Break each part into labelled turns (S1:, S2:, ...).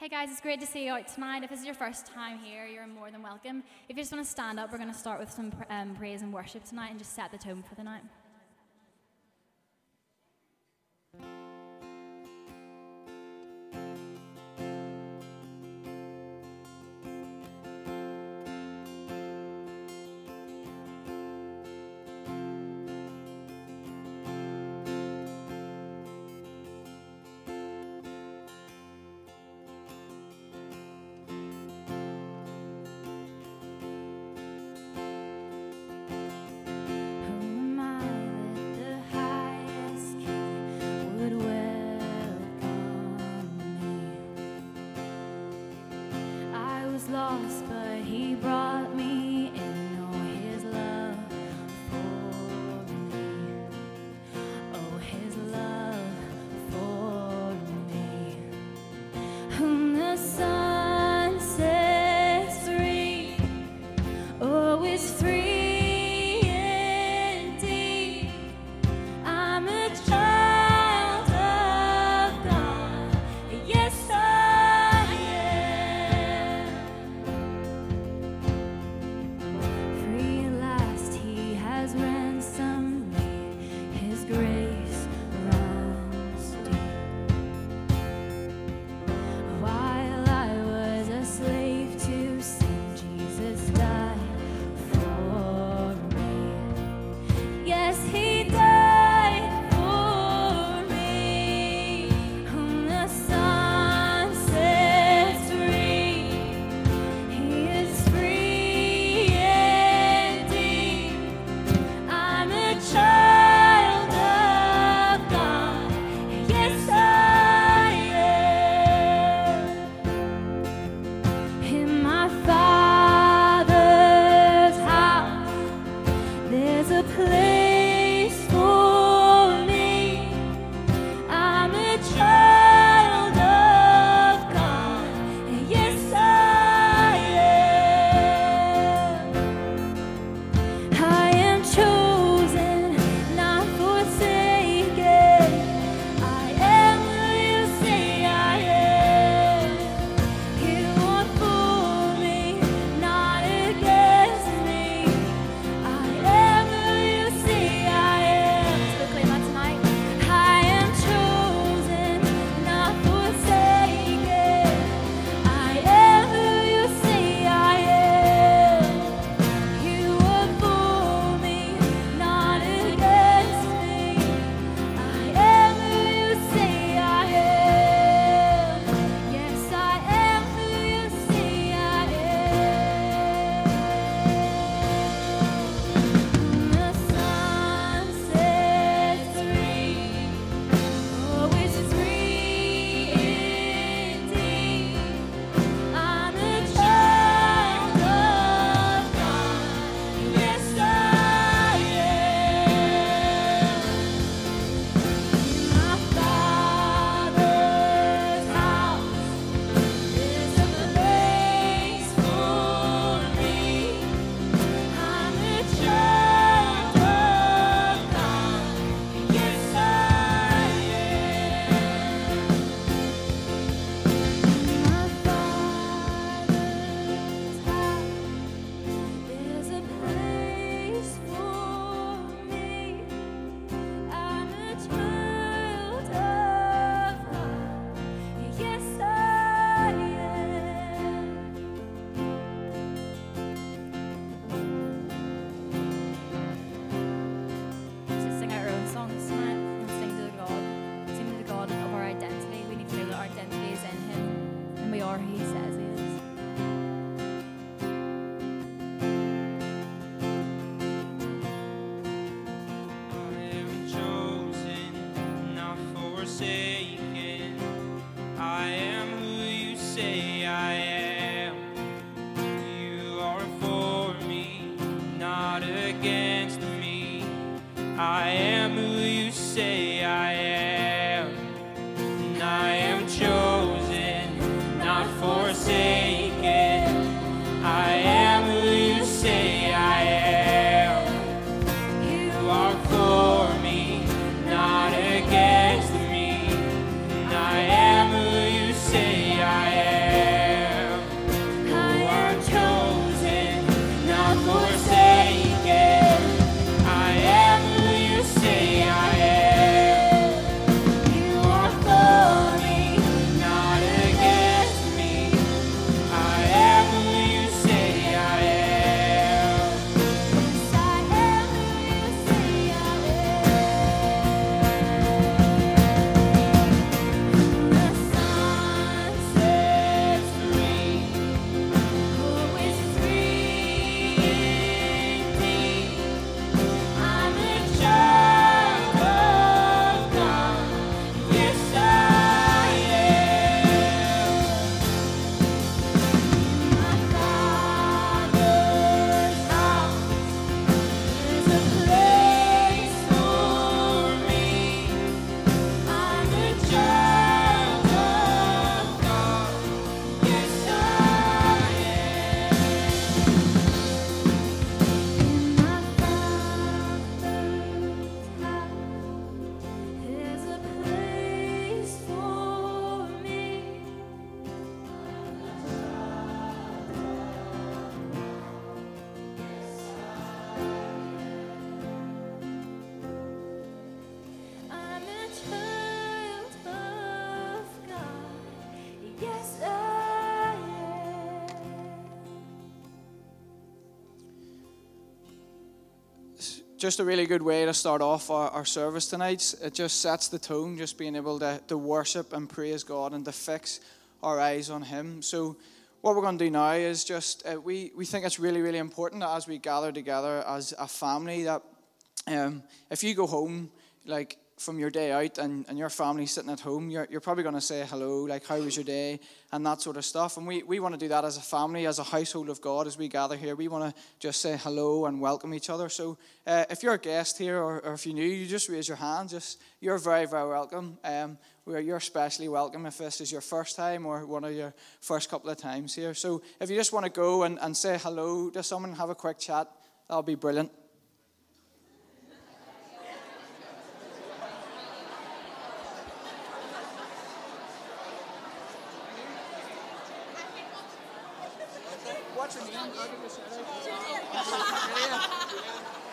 S1: Hey guys, it's great to see you out tonight. If this is your first time here, you're more than welcome. If you just want to stand up, we're going to start with some um, praise and worship tonight and just set the tone for the night.
S2: Just a really good way to start off our, our service tonight. It just sets the tone, just being able to, to worship and praise God and to fix our eyes on Him. So, what we're going to do now is just, uh, we, we think it's really, really important as we gather together as a family, that um, if you go home, like from your day out and, and your family sitting at home, you're, you're probably going to say hello, like, how was your day, and that sort of stuff. And we, we want to do that as a family, as a household of God, as we gather here. We want to just say hello and welcome each other. So uh, if you're a guest here or, or if you're new, you just raise your hand. Just You're very, very welcome. Um, you're especially welcome if this is your first time or one of your first couple of times here. So if you just want to go and, and say hello to someone, have a quick chat, that'll be brilliant. What's your name? I'll give you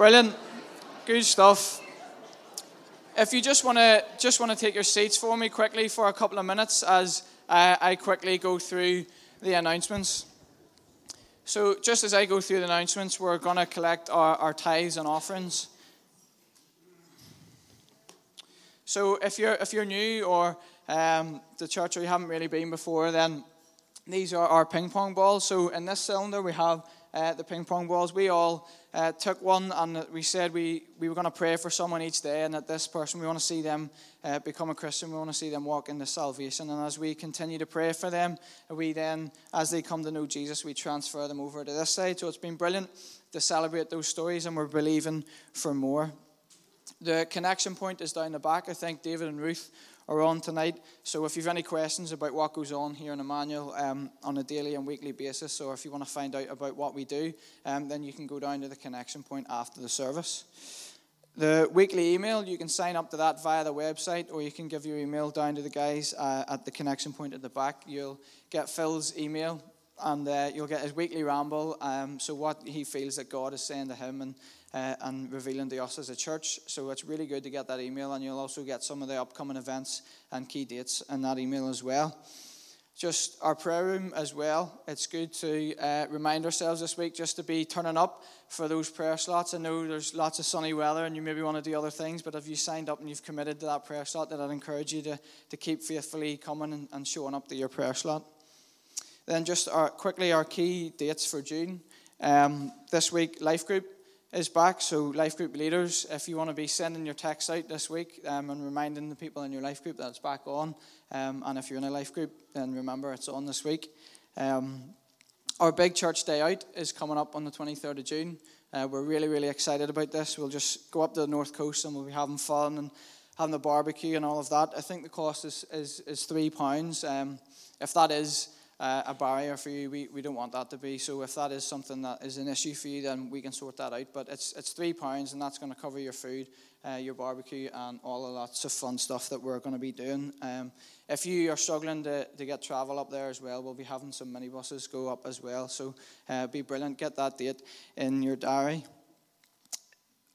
S2: Brilliant. Good stuff. If you just want to just want to take your seats for me quickly for a couple of minutes as uh, I quickly go through the announcements. So just as I go through the announcements, we're going to collect our, our tithes and offerings. So if you're if you're new or um, the church or you haven't really been before, then these are our ping pong balls. So in this cylinder we have uh, the ping pong balls. We all uh, took one and we said we, we were going to pray for someone each day, and that this person, we want to see them uh, become a Christian. We want to see them walk into salvation. And as we continue to pray for them, we then, as they come to know Jesus, we transfer them over to this side. So it's been brilliant to celebrate those stories, and we're believing for more. The connection point is down the back. I think David and Ruth are on tonight. So if you have any questions about what goes on here in Emmanuel um, on a daily and weekly basis, or if you want to find out about what we do, um, then you can go down to the connection point after the service. The weekly email, you can sign up to that via the website, or you can give your email down to the guys uh, at the connection point at the back. You'll get Phil's email, and uh, you'll get his weekly ramble. Um, so, what he feels that God is saying to him, and uh, and revealing to us as a church. So it's really good to get that email, and you'll also get some of the upcoming events and key dates in that email as well. Just our prayer room as well. It's good to uh, remind ourselves this week just to be turning up for those prayer slots. I know there's lots of sunny weather and you maybe want to do other things, but if you signed up and you've committed to that prayer slot, then I'd encourage you to, to keep faithfully coming and, and showing up to your prayer slot. Then, just our, quickly, our key dates for June. Um, this week, Life Group is back. So, life group leaders, if you want to be sending your text out this week um, and reminding the people in your life group that it's back on, um, and if you're in a life group, then remember it's on this week. Um, our big church day out is coming up on the 23rd of June. Uh, we're really, really excited about this. We'll just go up to the north coast and we'll be having fun and having the barbecue and all of that. I think the cost is, is, is £3. Um, if that is uh, a barrier for you. We, we don't want that to be. So if that is something that is an issue for you, then we can sort that out. But it's it's three pounds, and that's going to cover your food, uh, your barbecue, and all the lots of fun stuff that we're going to be doing. Um, if you are struggling to, to get travel up there as well, we'll be having some minibuses go up as well. So uh, be brilliant. Get that date in your diary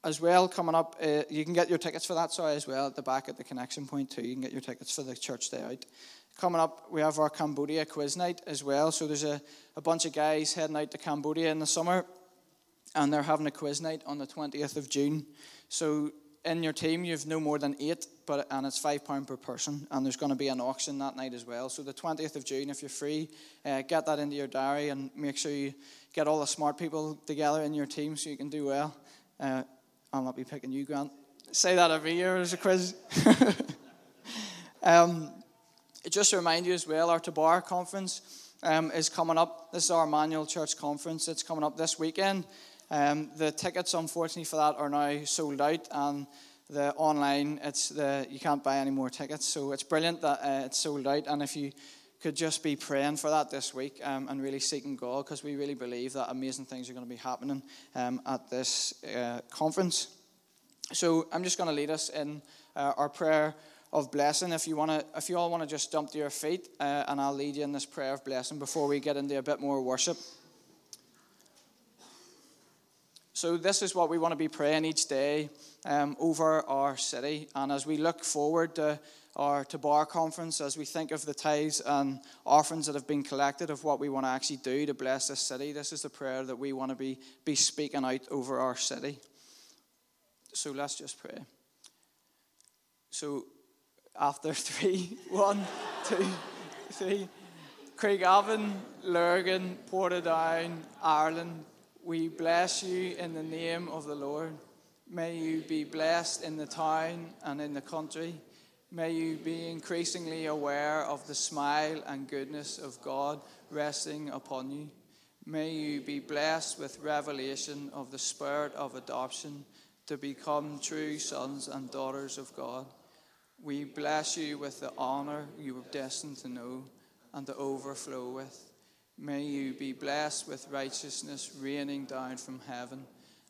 S2: as well coming up uh, you can get your tickets for that sorry as well at the back at the connection point too you can get your tickets for the church day out Coming up, we have our Cambodia quiz night as well. So there's a, a bunch of guys heading out to Cambodia in the summer, and they're having a quiz night on the 20th of June. So in your team, you've no more than eight, but and it's five pound per person, and there's going to be an auction that night as well. So the 20th of June, if you're free, uh, get that into your diary and make sure you get all the smart people together in your team so you can do well. Uh, I'll not be picking you, Grant. Say that every year as a quiz. um, just to remind you as well, our Tabor conference um, is coming up. This is our Emmanuel Church conference. It's coming up this weekend. Um, the tickets, unfortunately, for that are now sold out, and the online, it's the you can't buy any more tickets. So it's brilliant that uh, it's sold out. And if you could just be praying for that this week um, and really seeking God because we really believe that amazing things are going to be happening um, at this uh, conference. So I'm just going to lead us in uh, our prayer of blessing. If you want to, if you all want to just jump to your feet, uh, and I'll lead you in this prayer of blessing before we get into a bit more worship. So this is what we want to be praying each day um, over our city, and as we look forward to our Tabor conference, as we think of the tithes and offerings that have been collected, of what we want to actually do to bless this city, this is the prayer that we want to be be speaking out over our city. So let's just pray. So after three, one, two, three. Craigavon, Lurgan, Portadown, Ireland, we bless you in the name of the Lord. May you be blessed in the town and in the country. May you be increasingly aware of the smile and goodness of God resting upon you. May you be blessed with revelation of the spirit of adoption to become true sons and daughters of God. We bless you with the honor you were destined to know and to overflow with. May you be blessed with righteousness raining down from heaven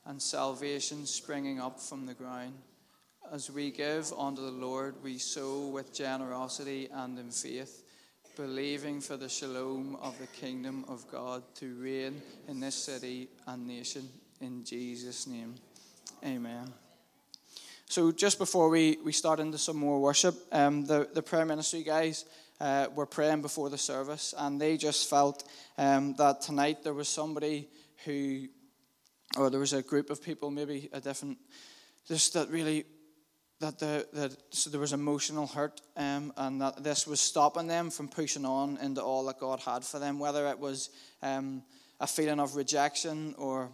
S2: and salvation springing up from the ground. As we give unto the Lord, we sow with generosity and in faith, believing for the shalom of the kingdom of God to reign in this city and nation. In Jesus' name, amen. So, just before we, we start into some more worship, um, the, the prayer ministry guys uh, were praying before the service, and they just felt um, that tonight there was somebody who, or there was a group of people, maybe a different, just that really, that the that so there was emotional hurt, um, and that this was stopping them from pushing on into all that God had for them, whether it was um, a feeling of rejection or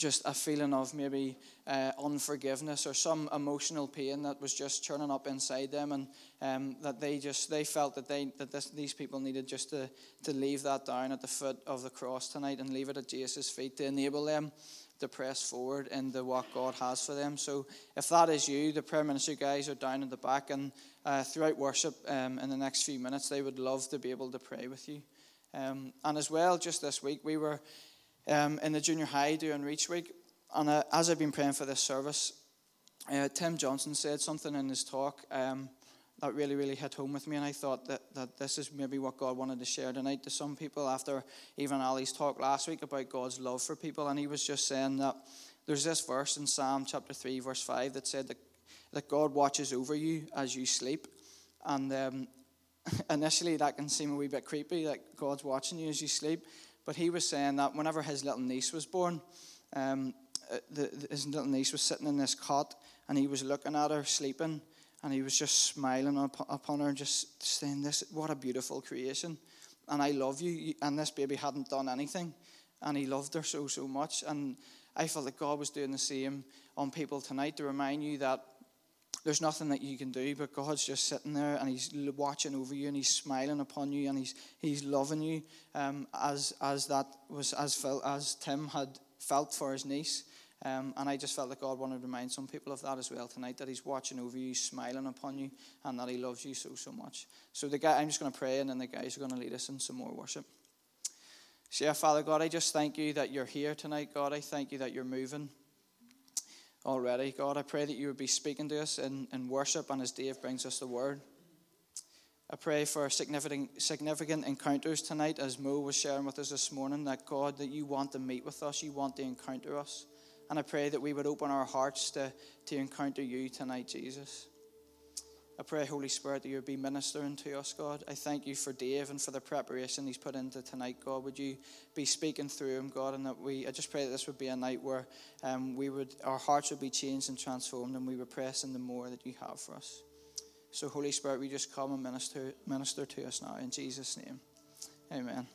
S2: just a feeling of maybe uh, unforgiveness or some emotional pain that was just churning up inside them, and um, that they just they felt that they that this, these people needed just to to leave that down at the foot of the cross tonight and leave it at Jesus' feet to enable them to press forward into what God has for them. So if that is you, the prayer ministry guys are down in the back, and uh, throughout worship um, in the next few minutes, they would love to be able to pray with you. Um, and as well, just this week, we were um, in the junior high doing Reach Week. And uh, as I've been praying for this service, uh, Tim Johnson said something in his talk um, that really, really hit home with me. And I thought that, that this is maybe what God wanted to share tonight to some people after even Ali's talk last week about God's love for people. And he was just saying that there's this verse in Psalm chapter 3, verse 5 that said that, that God watches over you as you sleep. And um, initially, that can seem a wee bit creepy, that God's watching you as you sleep. But he was saying that whenever his little niece was born, um, uh, the, his little niece was sitting in this cot and he was looking at her sleeping and he was just smiling up, upon her and just saying, "This, what a beautiful creation." And I love you. And this baby hadn't done anything, and he loved her so so much. And I felt that God was doing the same on people tonight to remind you that there's nothing that you can do, but God's just sitting there and He's watching over you and He's smiling upon you and He's He's loving you, um, as as that was as as Tim had felt for his niece. Um, and I just felt that God wanted to remind some people of that as well tonight, that He's watching over you, smiling upon you, and that He loves you so, so much. So the guy, I'm just going to pray, and then the guys are going to lead us in some more worship. So, yeah, Father God, I just thank you that you're here tonight, God. I thank you that you're moving already. God, I pray that you would be speaking to us in, in worship and as Dave brings us the word. I pray for significant, significant encounters tonight, as Mo was sharing with us this morning, that God, that you want to meet with us, you want to encounter us. And I pray that we would open our hearts to, to encounter you tonight, Jesus. I pray, Holy Spirit, that you would be ministering to us, God. I thank you for Dave and for the preparation he's put into tonight, God. Would you be speaking through him, God, and that we, I just pray that this would be a night where um, we would, our hearts would be changed and transformed and we would press in the more that you have for us. So, Holy Spirit, we just come and minister, minister to us now in Jesus' name. Amen.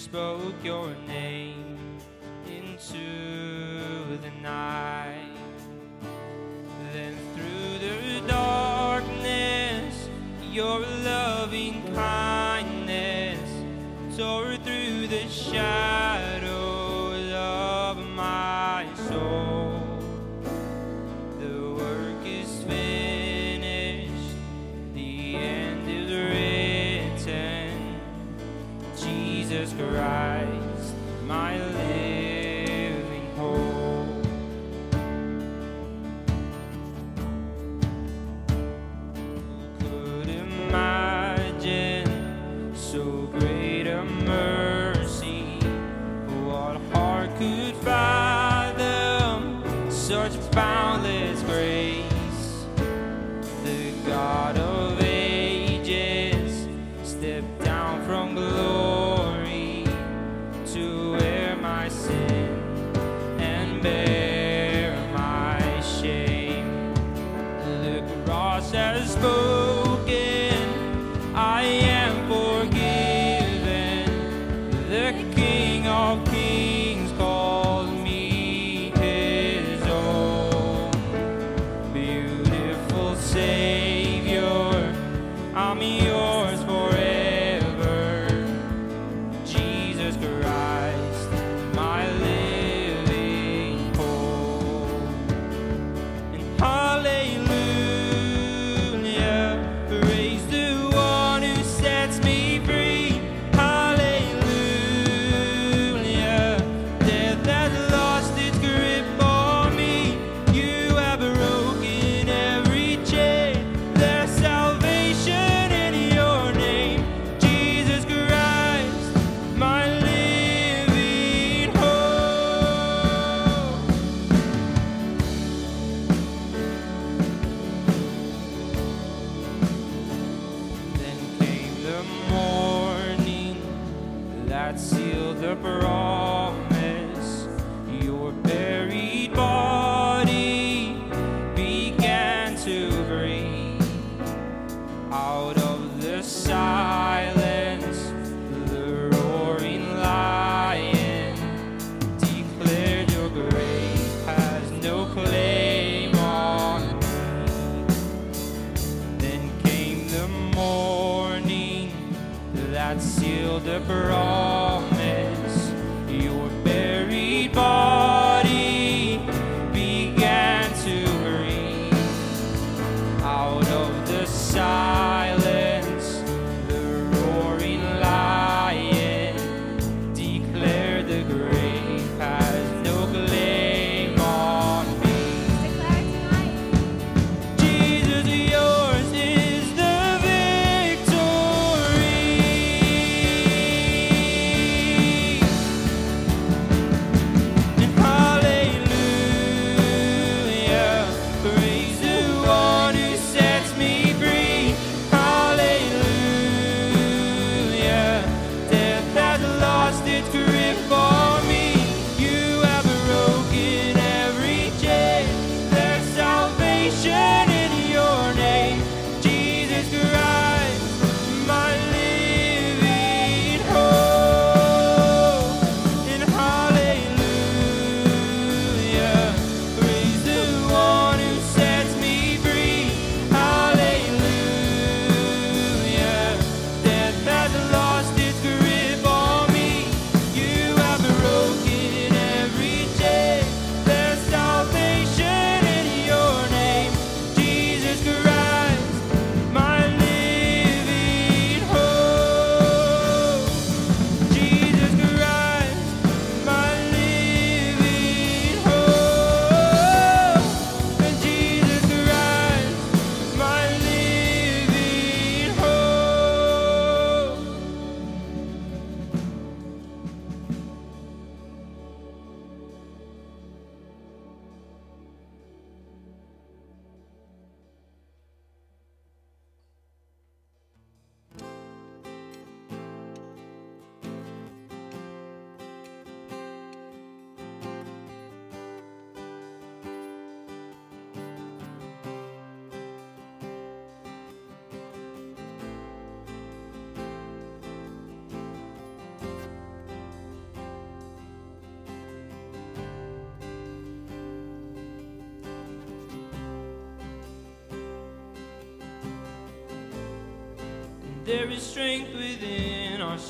S3: Spoke your name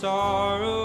S3: sorrow.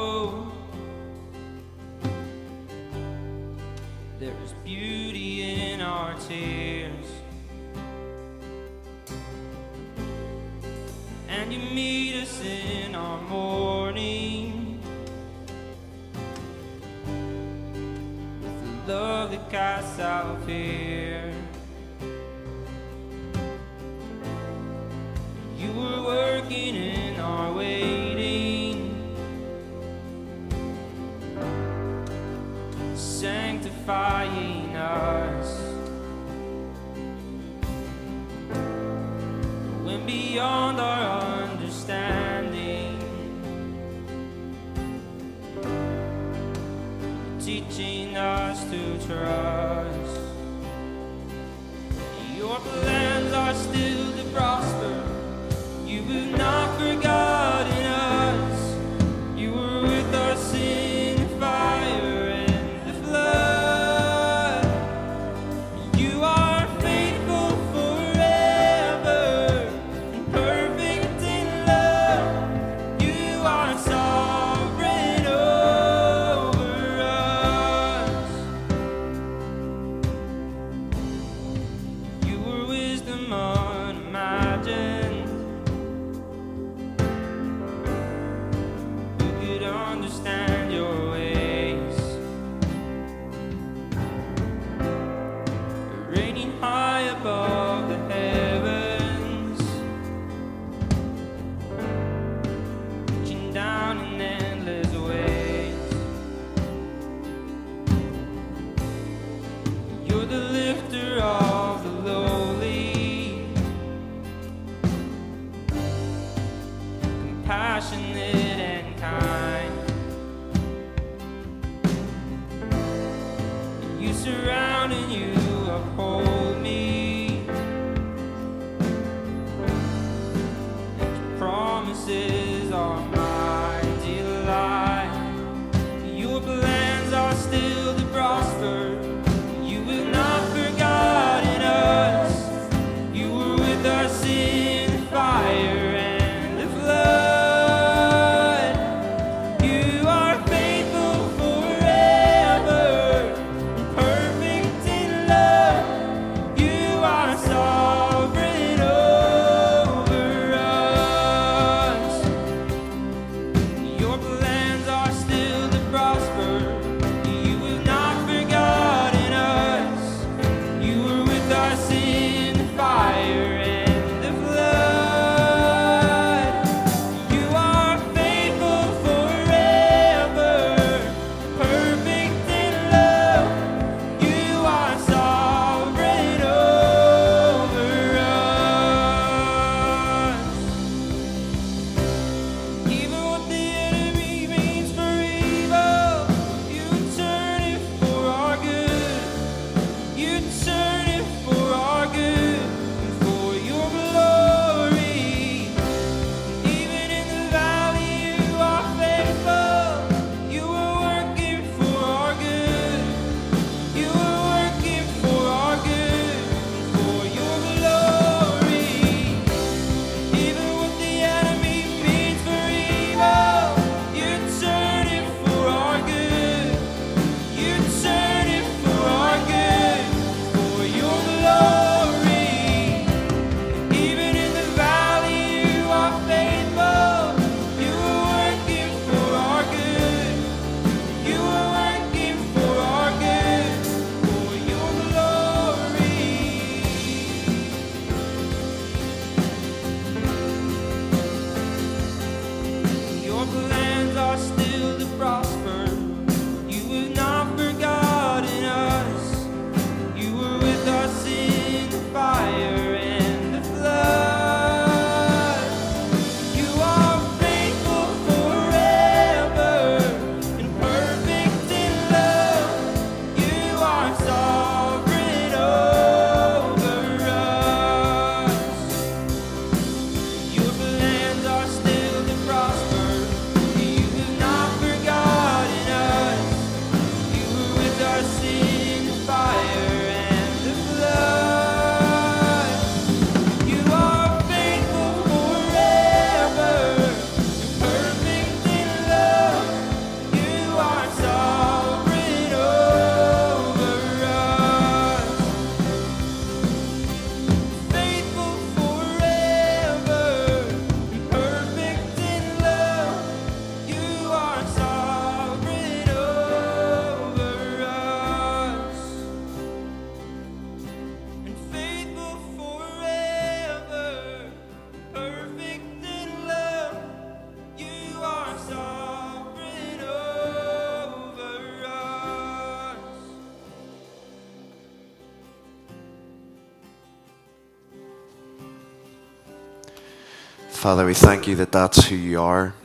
S4: Father, we thank you that that's who you are.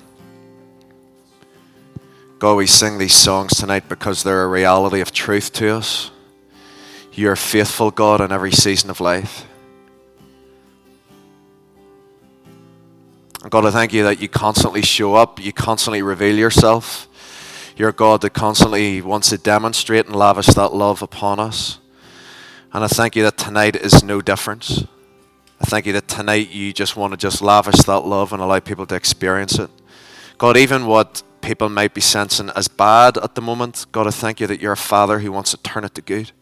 S4: God, we sing these songs tonight because they're a reality of truth to us. You're faithful God in every season of life. God, I thank you that you constantly show up, you constantly reveal yourself. You're God that constantly wants to demonstrate and lavish that love upon us. And I thank you that tonight is no difference. I thank you that tonight you just want to just lavish that love and allow people to experience it. God, even what people might be sensing as bad at the moment, God, I thank you that you're a father who wants to turn it to good.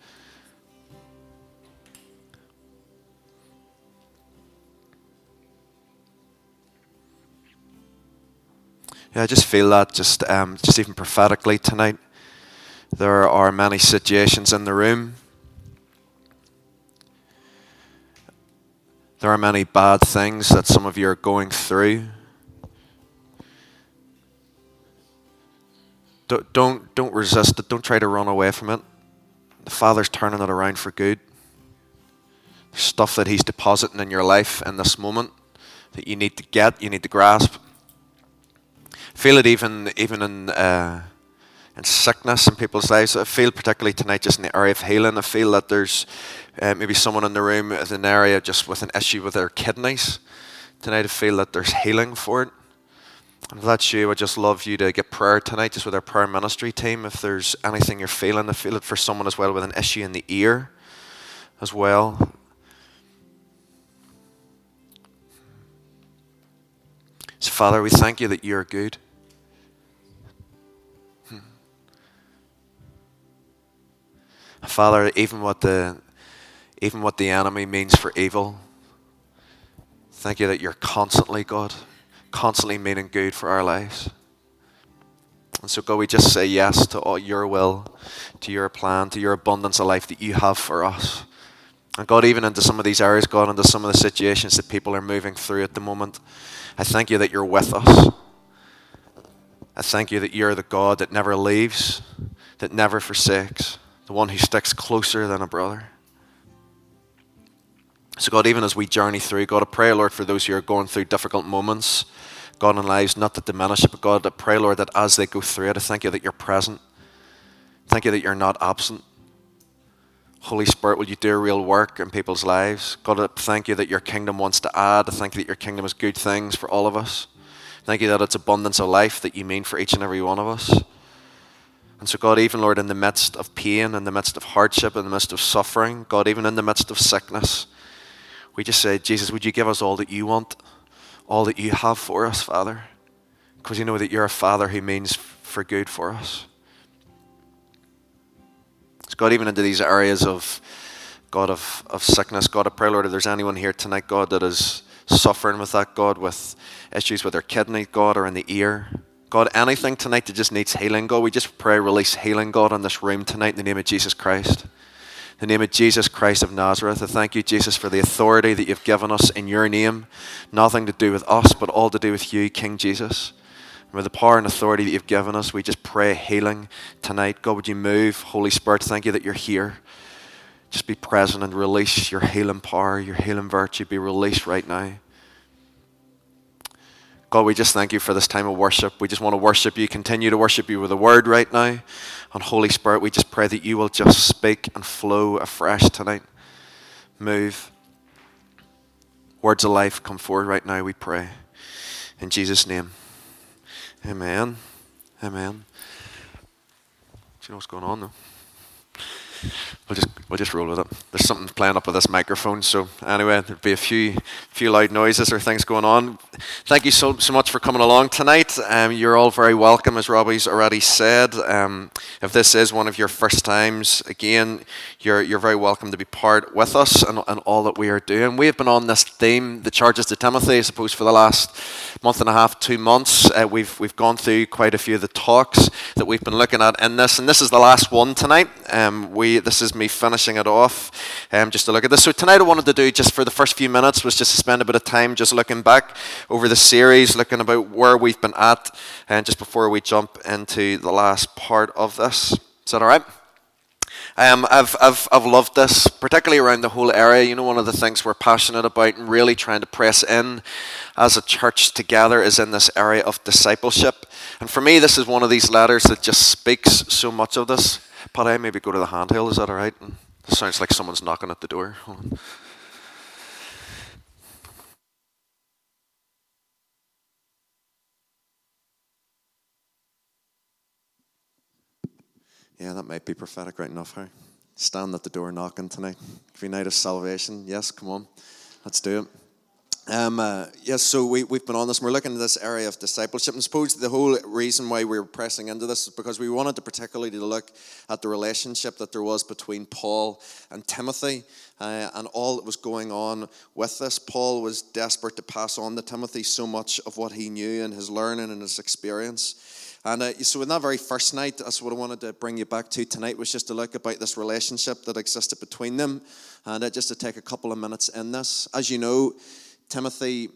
S4: Yeah, I just feel that just um, just even prophetically tonight. There are many situations in the room. There are many bad things that some of you are going through. Don't, don't, don't resist it. Don't try to run away from it. The Father's turning it around for good. There's stuff that He's depositing in your life in this moment that you need to get, you need to grasp. Feel it even even in uh, in sickness in people's lives. I feel particularly tonight just in the area of healing. I feel that there's uh, maybe someone in the room in an area just with an issue with their kidneys. Tonight I feel that there's healing for it. And if that's you, I'd just love you to get prayer tonight, just with our prayer ministry team. If there's anything you're feeling, I feel it for someone as well with an issue in the ear as well. So, Father, we thank you that you're good. Father, even what the even what the enemy means for evil, thank you that you're constantly, God, constantly meaning good for our lives. And so, God, we just say yes to all your will, to your plan, to your abundance of life that you have for us. And God, even into some of these areas, God, into some of the situations that people are moving through at the moment, I thank you that you're with us. I thank you that you're the God that never leaves, that never forsakes the one who sticks closer than a brother. So, God, even as we journey through, God, I pray, Lord, for those who are going through difficult moments, God, in lives, not to diminish it, but God, I pray, Lord, that as they go through it, I thank you that you're present. Thank you that you're not absent. Holy Spirit, will you do real work in people's lives? God, I thank you that your kingdom wants to add. I thank you that your kingdom is good things for all of us. Thank you that it's abundance of life that you mean for each and every one of us. And so, God, even, Lord, in the midst of pain, in the midst of hardship, in the midst of suffering, God, even in the midst of sickness, we just say, Jesus, would you give us all that you want, all that you have for us, Father? Because you know that you're a Father who means for good for us. So, God, even into these areas of, God, of, of sickness, God, I pray, Lord, if there's anyone here tonight, God, that is suffering with that, God, with issues with their kidney, God, or in the ear, God, anything tonight that just needs healing, God, we just pray, release healing, God, in this room tonight in the name of Jesus Christ. In the name of Jesus Christ of Nazareth, I thank you, Jesus, for the authority that you've given us in your name. Nothing to do with us, but all to do with you, King Jesus. And with the power and authority that you've given us, we just pray healing tonight. God, would you move? Holy Spirit, thank you that you're here. Just be present and release your healing power, your healing virtue be released right now. God, we just thank you for this time of worship. We just want to worship you, continue to worship you with the word right now. And Holy Spirit, we just pray that you will just speak and flow afresh tonight. Move. Words of life come forward right now, we pray. In Jesus' name. Amen. Amen. Do you know what's going on though? We'll just we'll just roll with it. There's something playing up with this microphone, so anyway, there'll be a few few loud noises or things going on. Thank you so so much for coming along tonight. Um, you're all very welcome, as Robbie's already said. Um, if this is one of your first times, again, you're you're very welcome to be part with us and, and all that we are doing. We have been on this theme, the charges to Timothy, I suppose, for the last month and a half, two months. Uh, we've we've gone through quite a few of the talks that we've been looking at in this, and this is the last one tonight. Um, we this is me finishing it off, um, just to look at this. So tonight I wanted to do just for the first few minutes was just to spend a bit of time just looking back over the series, looking about where we've been at, and just before we jump into the last part of this. Is that all right? Um, I've, I've, I've loved this, particularly around the whole area. You know, one of the things we're passionate about and really trying to press in as a church together is in this area of discipleship. And for me, this is one of these letters that just speaks so much of this. But I maybe go to the handhill, is that all right? It sounds like someone's knocking at the door. Yeah, that might be prophetic right enough, Harry. Stand at the door knocking tonight. Every night of salvation. Yes, come on. Let's do it. Um, uh, yes, so we, we've been on this we're looking at this area of discipleship. And suppose the whole reason why we were pressing into this is because we wanted to particularly to look at the relationship that there was between Paul and Timothy uh, and all that was going on with this. Paul was desperate to pass on to Timothy so much of what he knew and his learning and his experience. And uh, so, in that very first night, that's what I wanted to bring you back to tonight was just to look about this relationship that existed between them, and uh, just to take a couple of minutes in this. As you know, Timothy.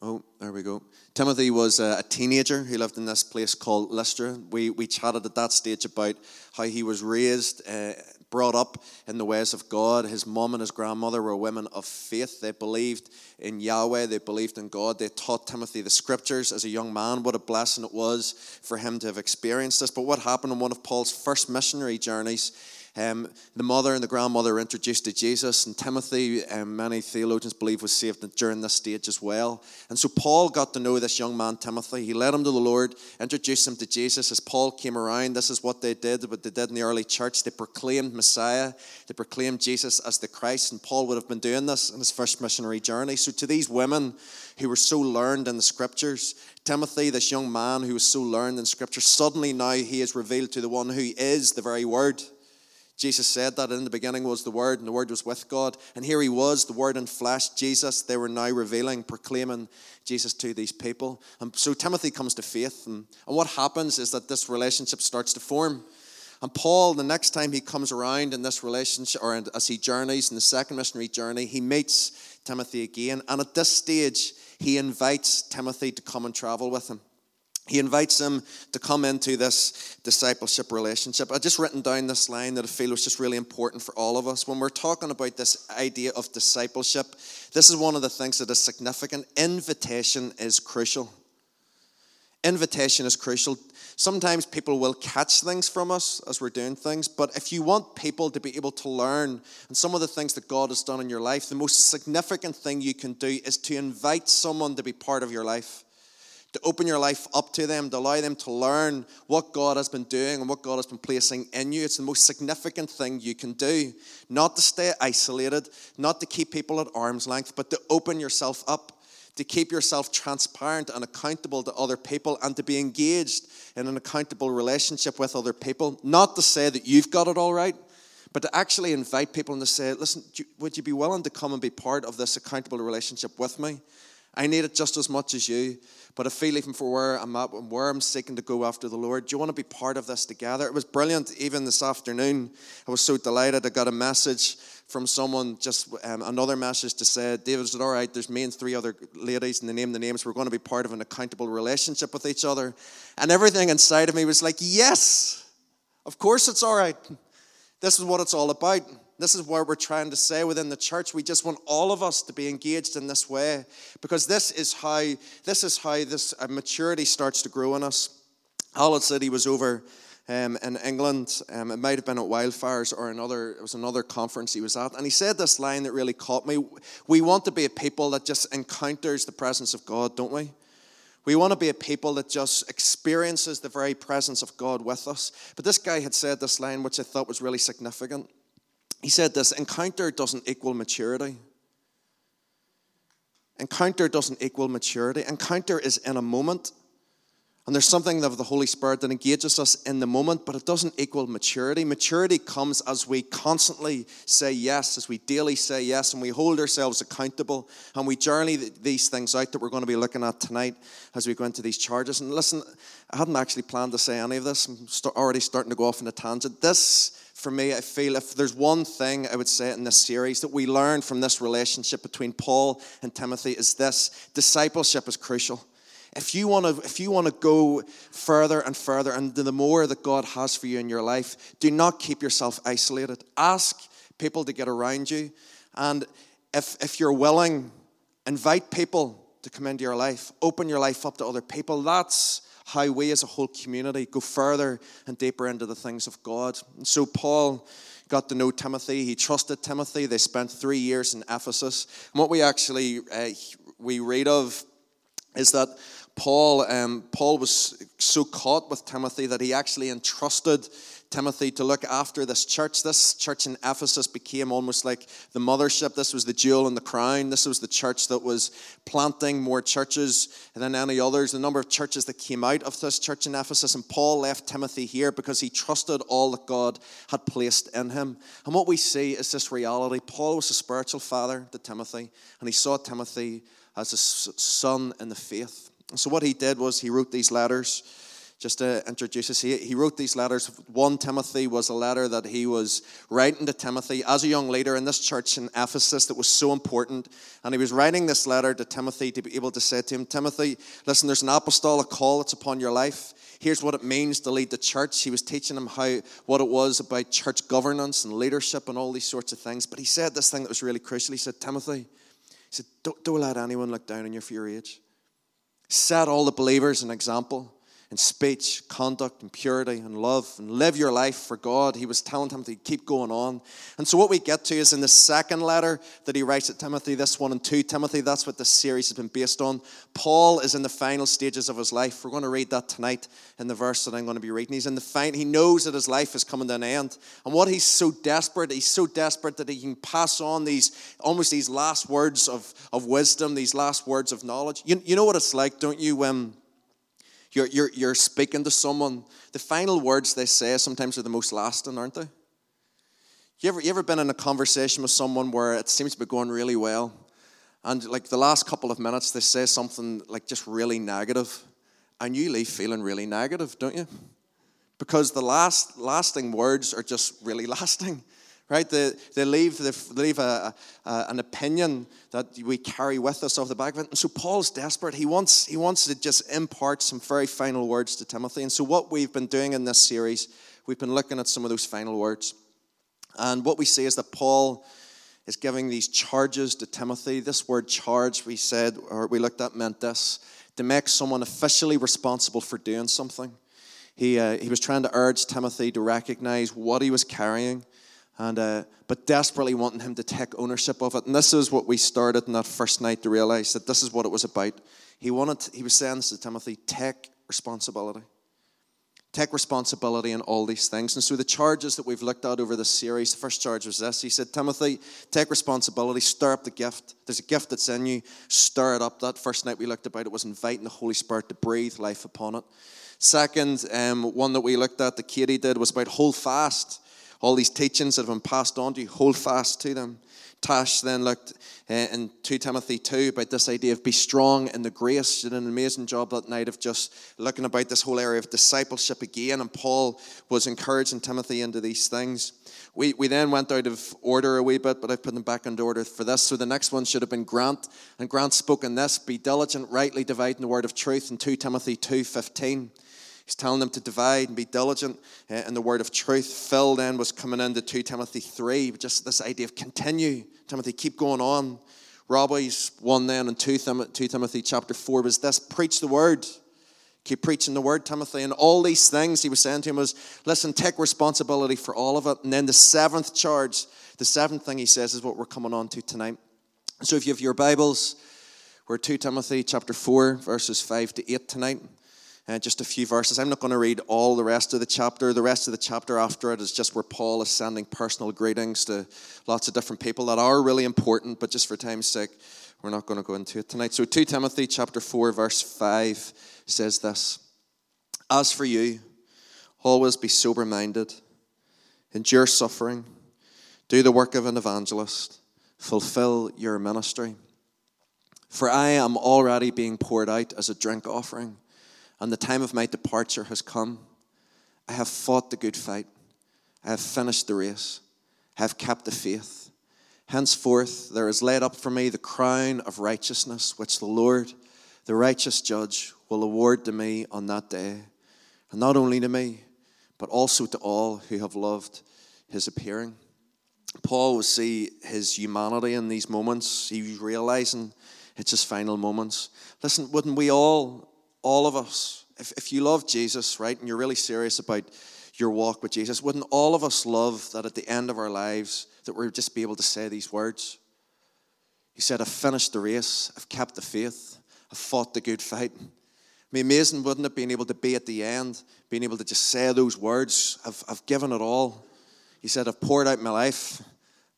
S4: Oh, there we go. Timothy was a teenager who lived in this place called Lystra. We, we chatted at that stage about how he was raised uh, brought up in the ways of God. His mom and his grandmother were women of faith. They believed in Yahweh, they believed in God. They taught Timothy the scriptures as a young man. What a blessing it was for him to have experienced this. But what happened on one of Paul's first missionary journeys? Um, the mother and the grandmother were introduced to Jesus, and Timothy, um, many theologians believe, was saved during this stage as well. And so Paul got to know this young man, Timothy. He led him to the Lord, introduced him to Jesus. As Paul came around, this is what they did, what they did in the early church. They proclaimed Messiah, they proclaimed Jesus as the Christ, and Paul would have been doing this in his first missionary journey. So to these women who were so learned in the scriptures, Timothy, this young man who was so learned in scripture, suddenly now he is revealed to the one who is the very word. Jesus said that in the beginning was the Word, and the Word was with God. And here he was, the Word in flesh, Jesus. They were now revealing, proclaiming Jesus to these people. And so Timothy comes to faith. And, and what happens is that this relationship starts to form. And Paul, the next time he comes around in this relationship, or as he journeys in the second missionary journey, he meets Timothy again. And at this stage, he invites Timothy to come and travel with him he invites him to come into this discipleship relationship. I just written down this line that I feel was just really important for all of us. When we're talking about this idea of discipleship, this is one of the things that is significant. Invitation is crucial. Invitation is crucial. Sometimes people will catch things from us as we're doing things, but if you want people to be able to learn and some of the things that God has done in your life, the most significant thing you can do is to invite someone to be part of your life to open your life up to them, to allow them to learn what God has been doing and what God has been placing in you. It's the most significant thing you can do. Not to stay isolated, not to keep people at arm's length, but to open yourself up, to keep yourself transparent and accountable to other people, and to be engaged in an accountable relationship with other people. Not to say that you've got it all right. But to actually invite people and to say, listen, would you be willing to come and be part of this accountable relationship with me? I need it just as much as you. But I feel even for where I'm at and where I'm seeking to go after the Lord, do you want to be part of this together? It was brilliant even this afternoon. I was so delighted. I got a message from someone, just um, another message to say, David, it all right? There's me and three other ladies, and they name the names. We're going to be part of an accountable relationship with each other. And everything inside of me was like, yes, of course it's all right. This is what it's all about. This is what we're trying to say within the church. We just want all of us to be engaged in this way because this is how this is how this uh, maturity starts to grow in us. Hallett said he was over um, in England. Um, it might have been at Wildfires or another. It was another conference he was at, and he said this line that really caught me. We want to be a people that just encounters the presence of God, don't we? We want to be a people that just experiences the very presence of God with us. But this guy had said this line, which I thought was really significant. He said this encounter doesn't equal maturity. Encounter doesn't equal maturity. Encounter is in a moment. And there's something of the Holy Spirit that engages us in the moment, but it doesn't equal maturity. Maturity comes as we constantly say yes, as we daily say yes, and we hold ourselves accountable, and we journey these things out that we're going to be looking at tonight as we go into these charges. And listen, I hadn't actually planned to say any of this. I'm already starting to go off in a tangent. This for me, I feel if there's one thing I would say in this series that we learn from this relationship between Paul and Timothy is this discipleship is crucial. If you want to, if you want to go further and further, and the more that God has for you in your life, do not keep yourself isolated. Ask people to get around you, and if if you're willing, invite people to come into your life. Open your life up to other people. That's how we as a whole community go further and deeper into the things of God. And so Paul got to know Timothy. He trusted Timothy. They spent three years in Ephesus. And what we actually uh, we read of is that Paul um, Paul was so caught with Timothy that he actually entrusted Timothy to look after this church. This church in Ephesus became almost like the mothership. This was the jewel in the crown. This was the church that was planting more churches than any others. The number of churches that came out of this church in Ephesus. And Paul left Timothy here because he trusted all that God had placed in him. And what we see is this reality. Paul was a spiritual father to Timothy, and he saw Timothy as a son in the faith. So what he did was he wrote these letters just to introduce us, he, he wrote these letters. 1 Timothy was a letter that he was writing to Timothy as a young leader in this church in Ephesus that was so important. And he was writing this letter to Timothy to be able to say to him, Timothy, listen, there's an apostolic call that's upon your life. Here's what it means to lead the church. He was teaching him how what it was about church governance and leadership and all these sorts of things. But he said this thing that was really crucial. He said, Timothy, he said, don't, don't let anyone look down on you for your age. Set all the believers an example in speech, conduct, and purity, and love, and live your life for God. He was telling Timothy, keep going on. And so, what we get to is in the second letter that he writes to Timothy, this one and two Timothy, that's what this series has been based on. Paul is in the final stages of his life. We're going to read that tonight in the verse that I'm going to be reading. He's in the final, he knows that his life is coming to an end. And what he's so desperate, he's so desperate that he can pass on these almost these last words of, of wisdom, these last words of knowledge. You, you know what it's like, don't you? When you're, you're, you're speaking to someone, the final words they say sometimes are the most lasting, aren't they? You ever, you ever been in a conversation with someone where it seems to be going really well, and like the last couple of minutes they say something like just really negative, and you leave feeling really negative, don't you? Because the last lasting words are just really lasting right? They, they leave, they leave a, a, an opinion that we carry with us off the back of it. And so Paul's desperate. He wants, he wants to just impart some very final words to Timothy. And so, what we've been doing in this series, we've been looking at some of those final words. And what we see is that Paul is giving these charges to Timothy. This word charge, we said, or we looked at, meant this to make someone officially responsible for doing something. He, uh, he was trying to urge Timothy to recognize what he was carrying and uh, but desperately wanting him to take ownership of it. And this is what we started in that first night to realize that this is what it was about. He wanted, he was saying this to Timothy, take responsibility. Take responsibility in all these things. And so the charges that we've looked at over this series, the first charge was this. He said, Timothy, take responsibility, stir up the gift. There's a gift that's in you, stir it up. That first night we looked about it was inviting the Holy Spirit to breathe life upon it. Second, um, one that we looked at, that Katie did, was about hold fast all these teachings that have been passed on to you, hold fast to them. Tash then looked uh, in 2 Timothy 2 about this idea of be strong in the grace. She did an amazing job that night of just looking about this whole area of discipleship again, and Paul was encouraging Timothy into these things. We, we then went out of order a wee bit, but I've put them back into order for this. So the next one should have been Grant, and Grant spoke in this, be diligent, rightly dividing the word of truth in 2 Timothy 2.15. He's telling them to divide and be diligent eh, in the word of truth. Phil then was coming into 2 Timothy 3, just this idea of continue. Timothy, keep going on. Robbie's one then in two 2 Timothy chapter 4 was this preach the word. Keep preaching the word, Timothy. And all these things he was saying to him was, listen, take responsibility for all of it. And then the seventh charge, the seventh thing he says is what we're coming on to tonight. So if you have your Bibles, we're 2 Timothy chapter 4, verses 5 to 8 tonight. Uh, just a few verses. I'm not going to read all the rest of the chapter. The rest of the chapter after it is just where Paul is sending personal greetings to lots of different people that are really important, but just for time's sake, we're not going to go into it tonight. So 2 Timothy chapter 4 verse 5 says this. As for you, always be sober-minded, endure suffering, do the work of an evangelist, fulfill your ministry. For I am already being poured out as a drink offering and the time of my departure has come. I have fought the good fight. I have finished the race. I have kept the faith. Henceforth, there is laid up for me the crown of righteousness, which the Lord, the righteous judge, will award to me on that day, and not only to me, but also to all who have loved his appearing. Paul will see his humanity in these moments. He's realizing it's his final moments. Listen, wouldn't we all, all of us, if, if you love Jesus, right, and you're really serious about your walk with Jesus, wouldn't all of us love that at the end of our lives that we'd just be able to say these words? He said, I've finished the race, I've kept the faith, I've fought the good fight. I mean, amazing, wouldn't it, being able to be at the end, being able to just say those words, I've, I've given it all. He said, I've poured out my life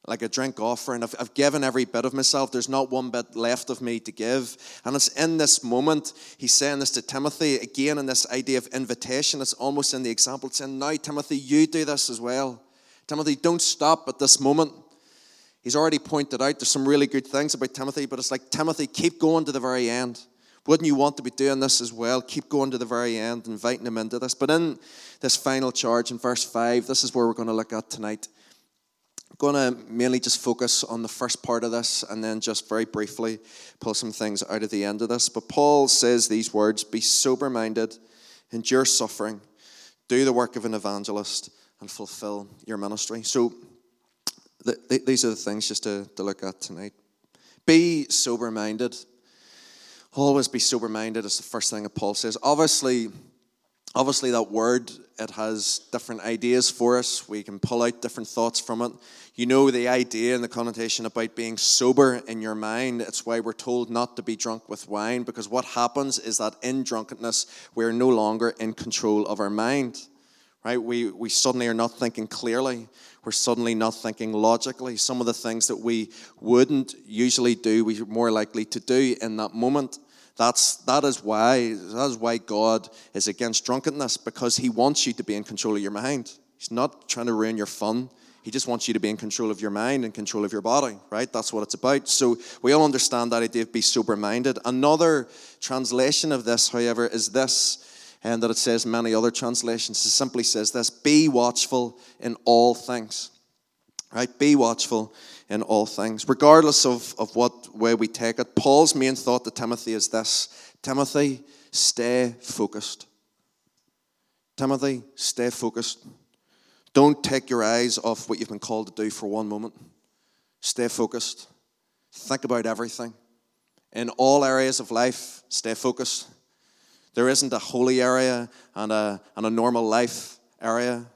S4: like a drink offering. I've, I've given every bit of myself. There's not one bit left of me to give. And it's in this moment, he's saying this to Timothy, again, in this idea of invitation. It's almost in the example, it's saying, Now, Timothy, you do this as well. Timothy, don't stop at this moment. He's already pointed out there's some really good things about Timothy, but it's like, Timothy, keep going to the very end. Wouldn't you want to be doing this as well? Keep going to the very end, inviting him into this. But in this final charge in verse 5, this is where we're going to look at tonight. Going to mainly just focus on the first part of this and then just very briefly pull some things out of the end of this. But Paul says these words Be sober minded, endure suffering, do the work of an evangelist, and fulfill your ministry. So, th- th- these are the things just to, to look at tonight. Be sober minded. Always be sober minded is the first thing that Paul says. Obviously, obviously that word it has different ideas for us. We can pull out different thoughts from it. You know the idea and the connotation about being sober in your mind it's why we're told not to be drunk with wine because what happens is that in drunkenness we're no longer in control of our mind right? We, we suddenly are not thinking clearly. We're suddenly not thinking logically. Some of the things that we wouldn't usually do we're more likely to do in that moment that's, that, is why, that is why God is against drunkenness, because He wants you to be in control of your mind. He's not trying to ruin your fun. He just wants you to be in control of your mind and control of your body, right? That's what it's about. So we all understand that idea of be sober minded. Another translation of this, however, is this, and that it says many other translations. It simply says this be watchful in all things, right? Be watchful in all things. Regardless of, of what way we take it, Paul's main thought to Timothy is this Timothy, stay focused. Timothy, stay focused. Don't take your eyes off what you've been called to do for one moment. Stay focused. Think about everything. In all areas of life, stay focused. There isn't a holy area and a, and a normal life area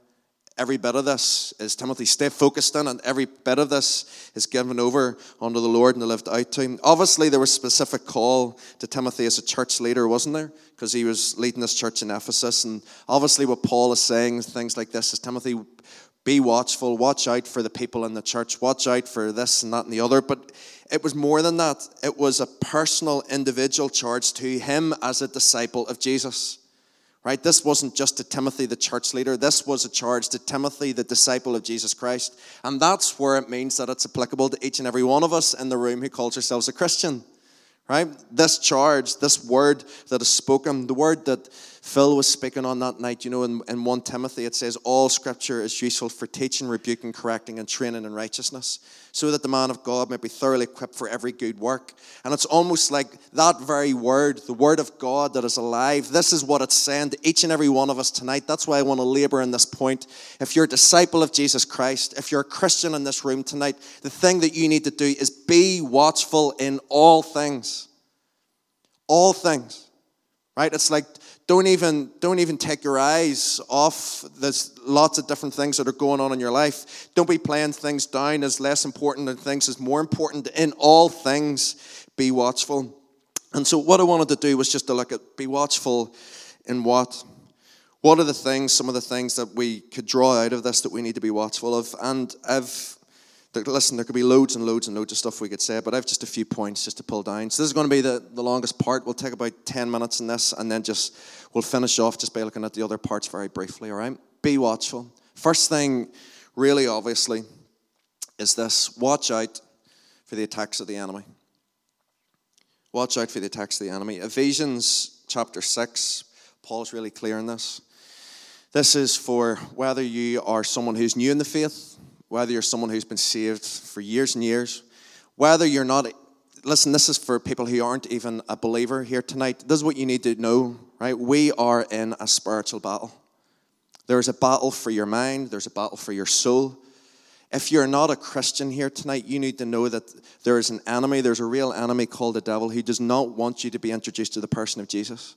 S4: every bit of this is Timothy stay focused in, and every bit of this is given over unto the Lord and lived out to him. Obviously, there was a specific call to Timothy as a church leader, wasn't there? Because he was leading this church in Ephesus, and obviously, what Paul is saying, things like this, is Timothy, be watchful, watch out for the people in the church, watch out for this and that and the other. But it was more than that. It was a personal, individual charge to him as a disciple of Jesus right? This wasn't just to Timothy, the church leader. This was a charge to Timothy, the disciple of Jesus Christ. And that's where it means that it's applicable to each and every one of us in the room who calls ourselves a Christian, right? This charge, this word that is spoken, the word that Phil was speaking on that night, you know, in, in 1 Timothy, it says, All scripture is useful for teaching, rebuking, correcting, and training in righteousness, so that the man of God may be thoroughly equipped for every good work. And it's almost like that very word, the word of God that is alive, this is what it's saying to each and every one of us tonight. That's why I want to labor in this point. If you're a disciple of Jesus Christ, if you're a Christian in this room tonight, the thing that you need to do is be watchful in all things. All things. Right? It's like don't even don't even take your eyes off. There's lots of different things that are going on in your life. Don't be playing things down as less important than things as more important. In all things be watchful. And so what i wanted to do was just to look at be watchful in what what are the things some of the things that we could draw out of this that we need to be watchful of? And i've listen, there could be loads and loads and loads of stuff we could say, but I have just a few points just to pull down. So this is going to be the, the longest part. We'll take about 10 minutes in this, and then just we'll finish off just by looking at the other parts very briefly, all right? Be watchful. First thing, really obviously, is this watch out for the attacks of the enemy. Watch out for the attacks of the enemy. Ephesians chapter 6, Paul's really clear in this. This is for whether you are someone who's new in the faith whether you're someone who's been saved for years and years, whether you're not, listen, this is for people who aren't even a believer here tonight. This is what you need to know, right? We are in a spiritual battle. There's a battle for your mind, there's a battle for your soul. If you're not a Christian here tonight, you need to know that there is an enemy, there's a real enemy called the devil who does not want you to be introduced to the person of Jesus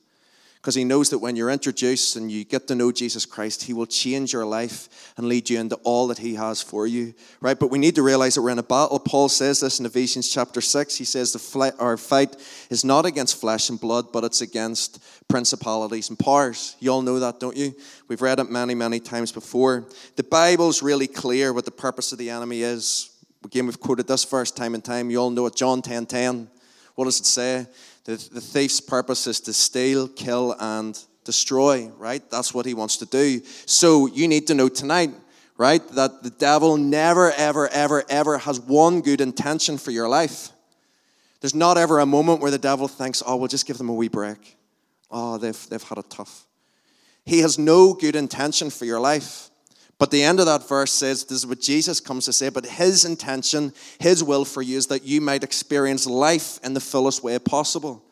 S4: because he knows that when you're introduced and you get to know Jesus Christ, he will change your life and lead you into all that he has for you, right? But we need to realize that we're in a battle. Paul says this in Ephesians chapter 6. He says, the Our fight is not against flesh and blood, but it's against principalities and powers. You all know that, don't you? We've read it many, many times before. The Bible's really clear what the purpose of the enemy is. Again, we've quoted this verse time and time. You all know it. John 10 10. What does it say? The, the thief's purpose is to steal, kill, and destroy, right? That's what he wants to do. So you need to know tonight, right, that the devil never, ever, ever, ever has one good intention for your life. There's not ever a moment where the devil thinks, oh, we'll just give them a wee break. Oh, they've, they've had it tough. He has no good intention for your life. But the end of that verse says, this is what Jesus comes to say, but his intention, his will for you is that you might experience life in the fullest way possible.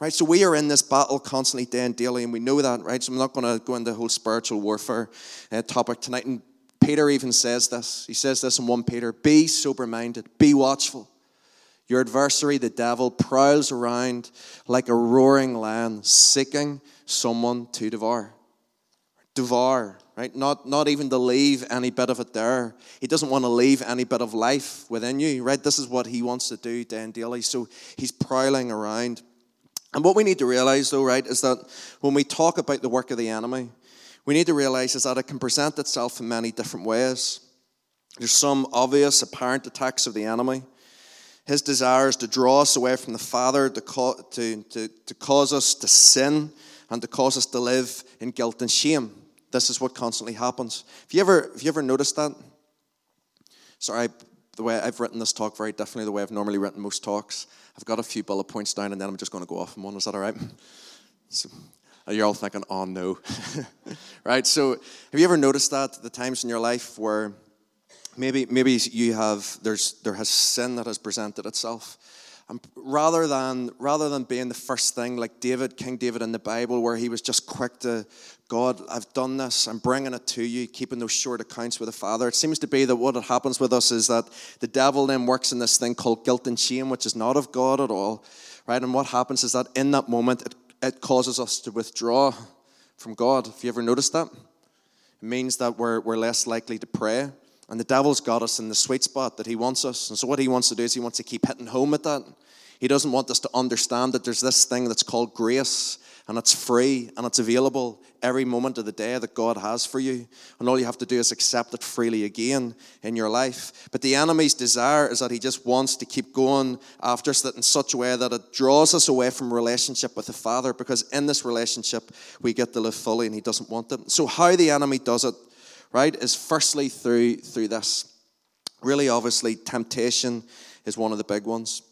S4: Right? So we are in this battle constantly, day and daily, and we know that, right? So I'm not going to go into the whole spiritual warfare uh, topic tonight. And Peter even says this. He says this in 1 Peter Be sober minded, be watchful. Your adversary, the devil, prowls around like a roaring lion, seeking someone to devour. Devour right? Not, not even to leave any bit of it there. He doesn't want to leave any bit of life within you, right? This is what he wants to do day and daily. So he's prowling around. And what we need to realize, though, right, is that when we talk about the work of the enemy, we need to realize is that it can present itself in many different ways. There's some obvious, apparent attacks of the enemy. His desire is to draw us away from the Father, to, to, to, to cause us to sin, and to cause us to live in guilt and shame. This is what constantly happens. Have you ever, have you ever noticed that? Sorry, the way I've written this talk very differently the way I've normally written most talks. I've got a few bullet points down and then I'm just going to go off on one. Is that all right? So, you're all thinking, oh no. right? So, have you ever noticed that the times in your life where maybe maybe you have there's there has sin that has presented itself and rather than rather than being the first thing like David, King David in the Bible, where he was just quick to God, I've done this, I'm bringing it to you, keeping those short accounts with the Father. It seems to be that what happens with us is that the devil then works in this thing called guilt and shame, which is not of God at all, right? And what happens is that in that moment, it, it causes us to withdraw from God. Have you ever noticed that? It means that we're, we're less likely to pray. And the devil's got us in the sweet spot that he wants us. And so, what he wants to do is he wants to keep hitting home at that. He doesn't want us to understand that there's this thing that's called grace, and it's free, and it's available every moment of the day that God has for you. And all you have to do is accept it freely again in your life. But the enemy's desire is that he just wants to keep going after us that in such a way that it draws us away from relationship with the Father, because in this relationship, we get to live fully, and he doesn't want it. So, how the enemy does it right, is firstly through, through this. Really, obviously, temptation is one of the big ones.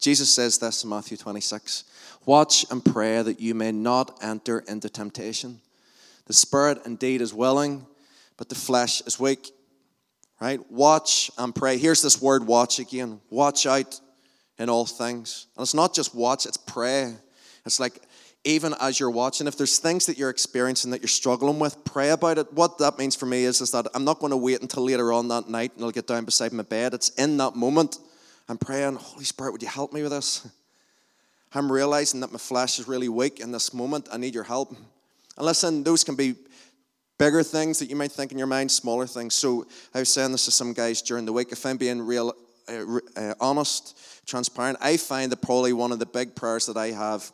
S4: Jesus says this in Matthew 26 Watch and pray that you may not enter into temptation. The spirit indeed is willing, but the flesh is weak. Right? Watch and pray. Here's this word watch again. Watch out in all things. And it's not just watch, it's pray. It's like even as you're watching, if there's things that you're experiencing that you're struggling with, pray about it. What that means for me is, is that I'm not going to wait until later on that night and I'll get down beside my bed. It's in that moment. I'm praying, Holy Spirit, would you help me with this? I'm realizing that my flesh is really weak in this moment. I need your help. And listen, those can be bigger things that you might think in your mind, smaller things. So I was saying this to some guys during the week. If I'm being real, uh, uh, honest, transparent, I find that probably one of the big prayers that I have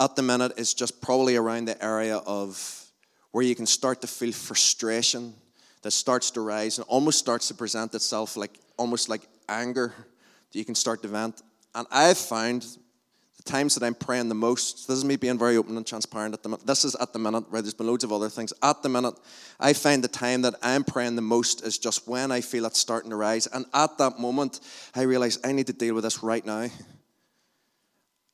S4: at the minute is just probably around the area of where you can start to feel frustration that starts to rise and almost starts to present itself like almost like anger that you can start to vent. And I've found the times that I'm praying the most, this is me being very open and transparent at the minute. This is at the minute, right? There's been loads of other things. At the minute, I find the time that I'm praying the most is just when I feel it starting to rise. And at that moment, I realize I need to deal with this right now.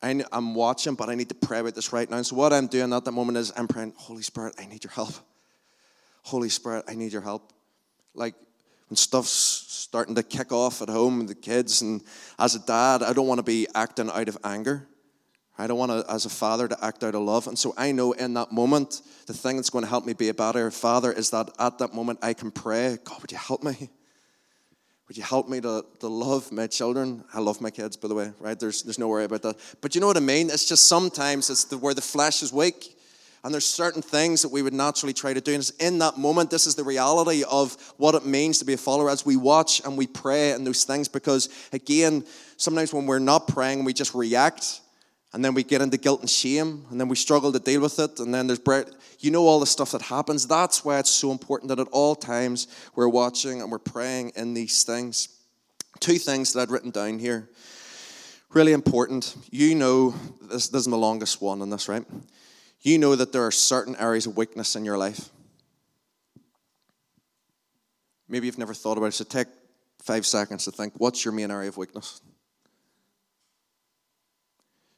S4: I, am watching, but I need to pray about this right now. So, what I'm doing at that moment is I'm praying, Holy Spirit, I need your help. Holy Spirit, I need your help. Like, when stuff's starting to kick off at home with the kids. And as a dad, I don't want to be acting out of anger. I don't want to, as a father, to act out of love. And so I know in that moment, the thing that's going to help me be a better father is that at that moment I can pray, God, would you help me? Would you help me to, to love my children? I love my kids, by the way, right? There's, there's no worry about that. But you know what I mean? It's just sometimes it's the, where the flesh is weak. And there's certain things that we would naturally try to do. And it's in that moment, this is the reality of what it means to be a follower as we watch and we pray and those things. Because again, sometimes when we're not praying, we just react. And then we get into guilt and shame. And then we struggle to deal with it. And then there's bread. You know all the stuff that happens. That's why it's so important that at all times we're watching and we're praying in these things. Two things that I'd written down here. Really important. You know, this, this is my longest one on this, right? you know that there are certain areas of weakness in your life. Maybe you've never thought about it, so take five seconds to think what's your main area of weakness?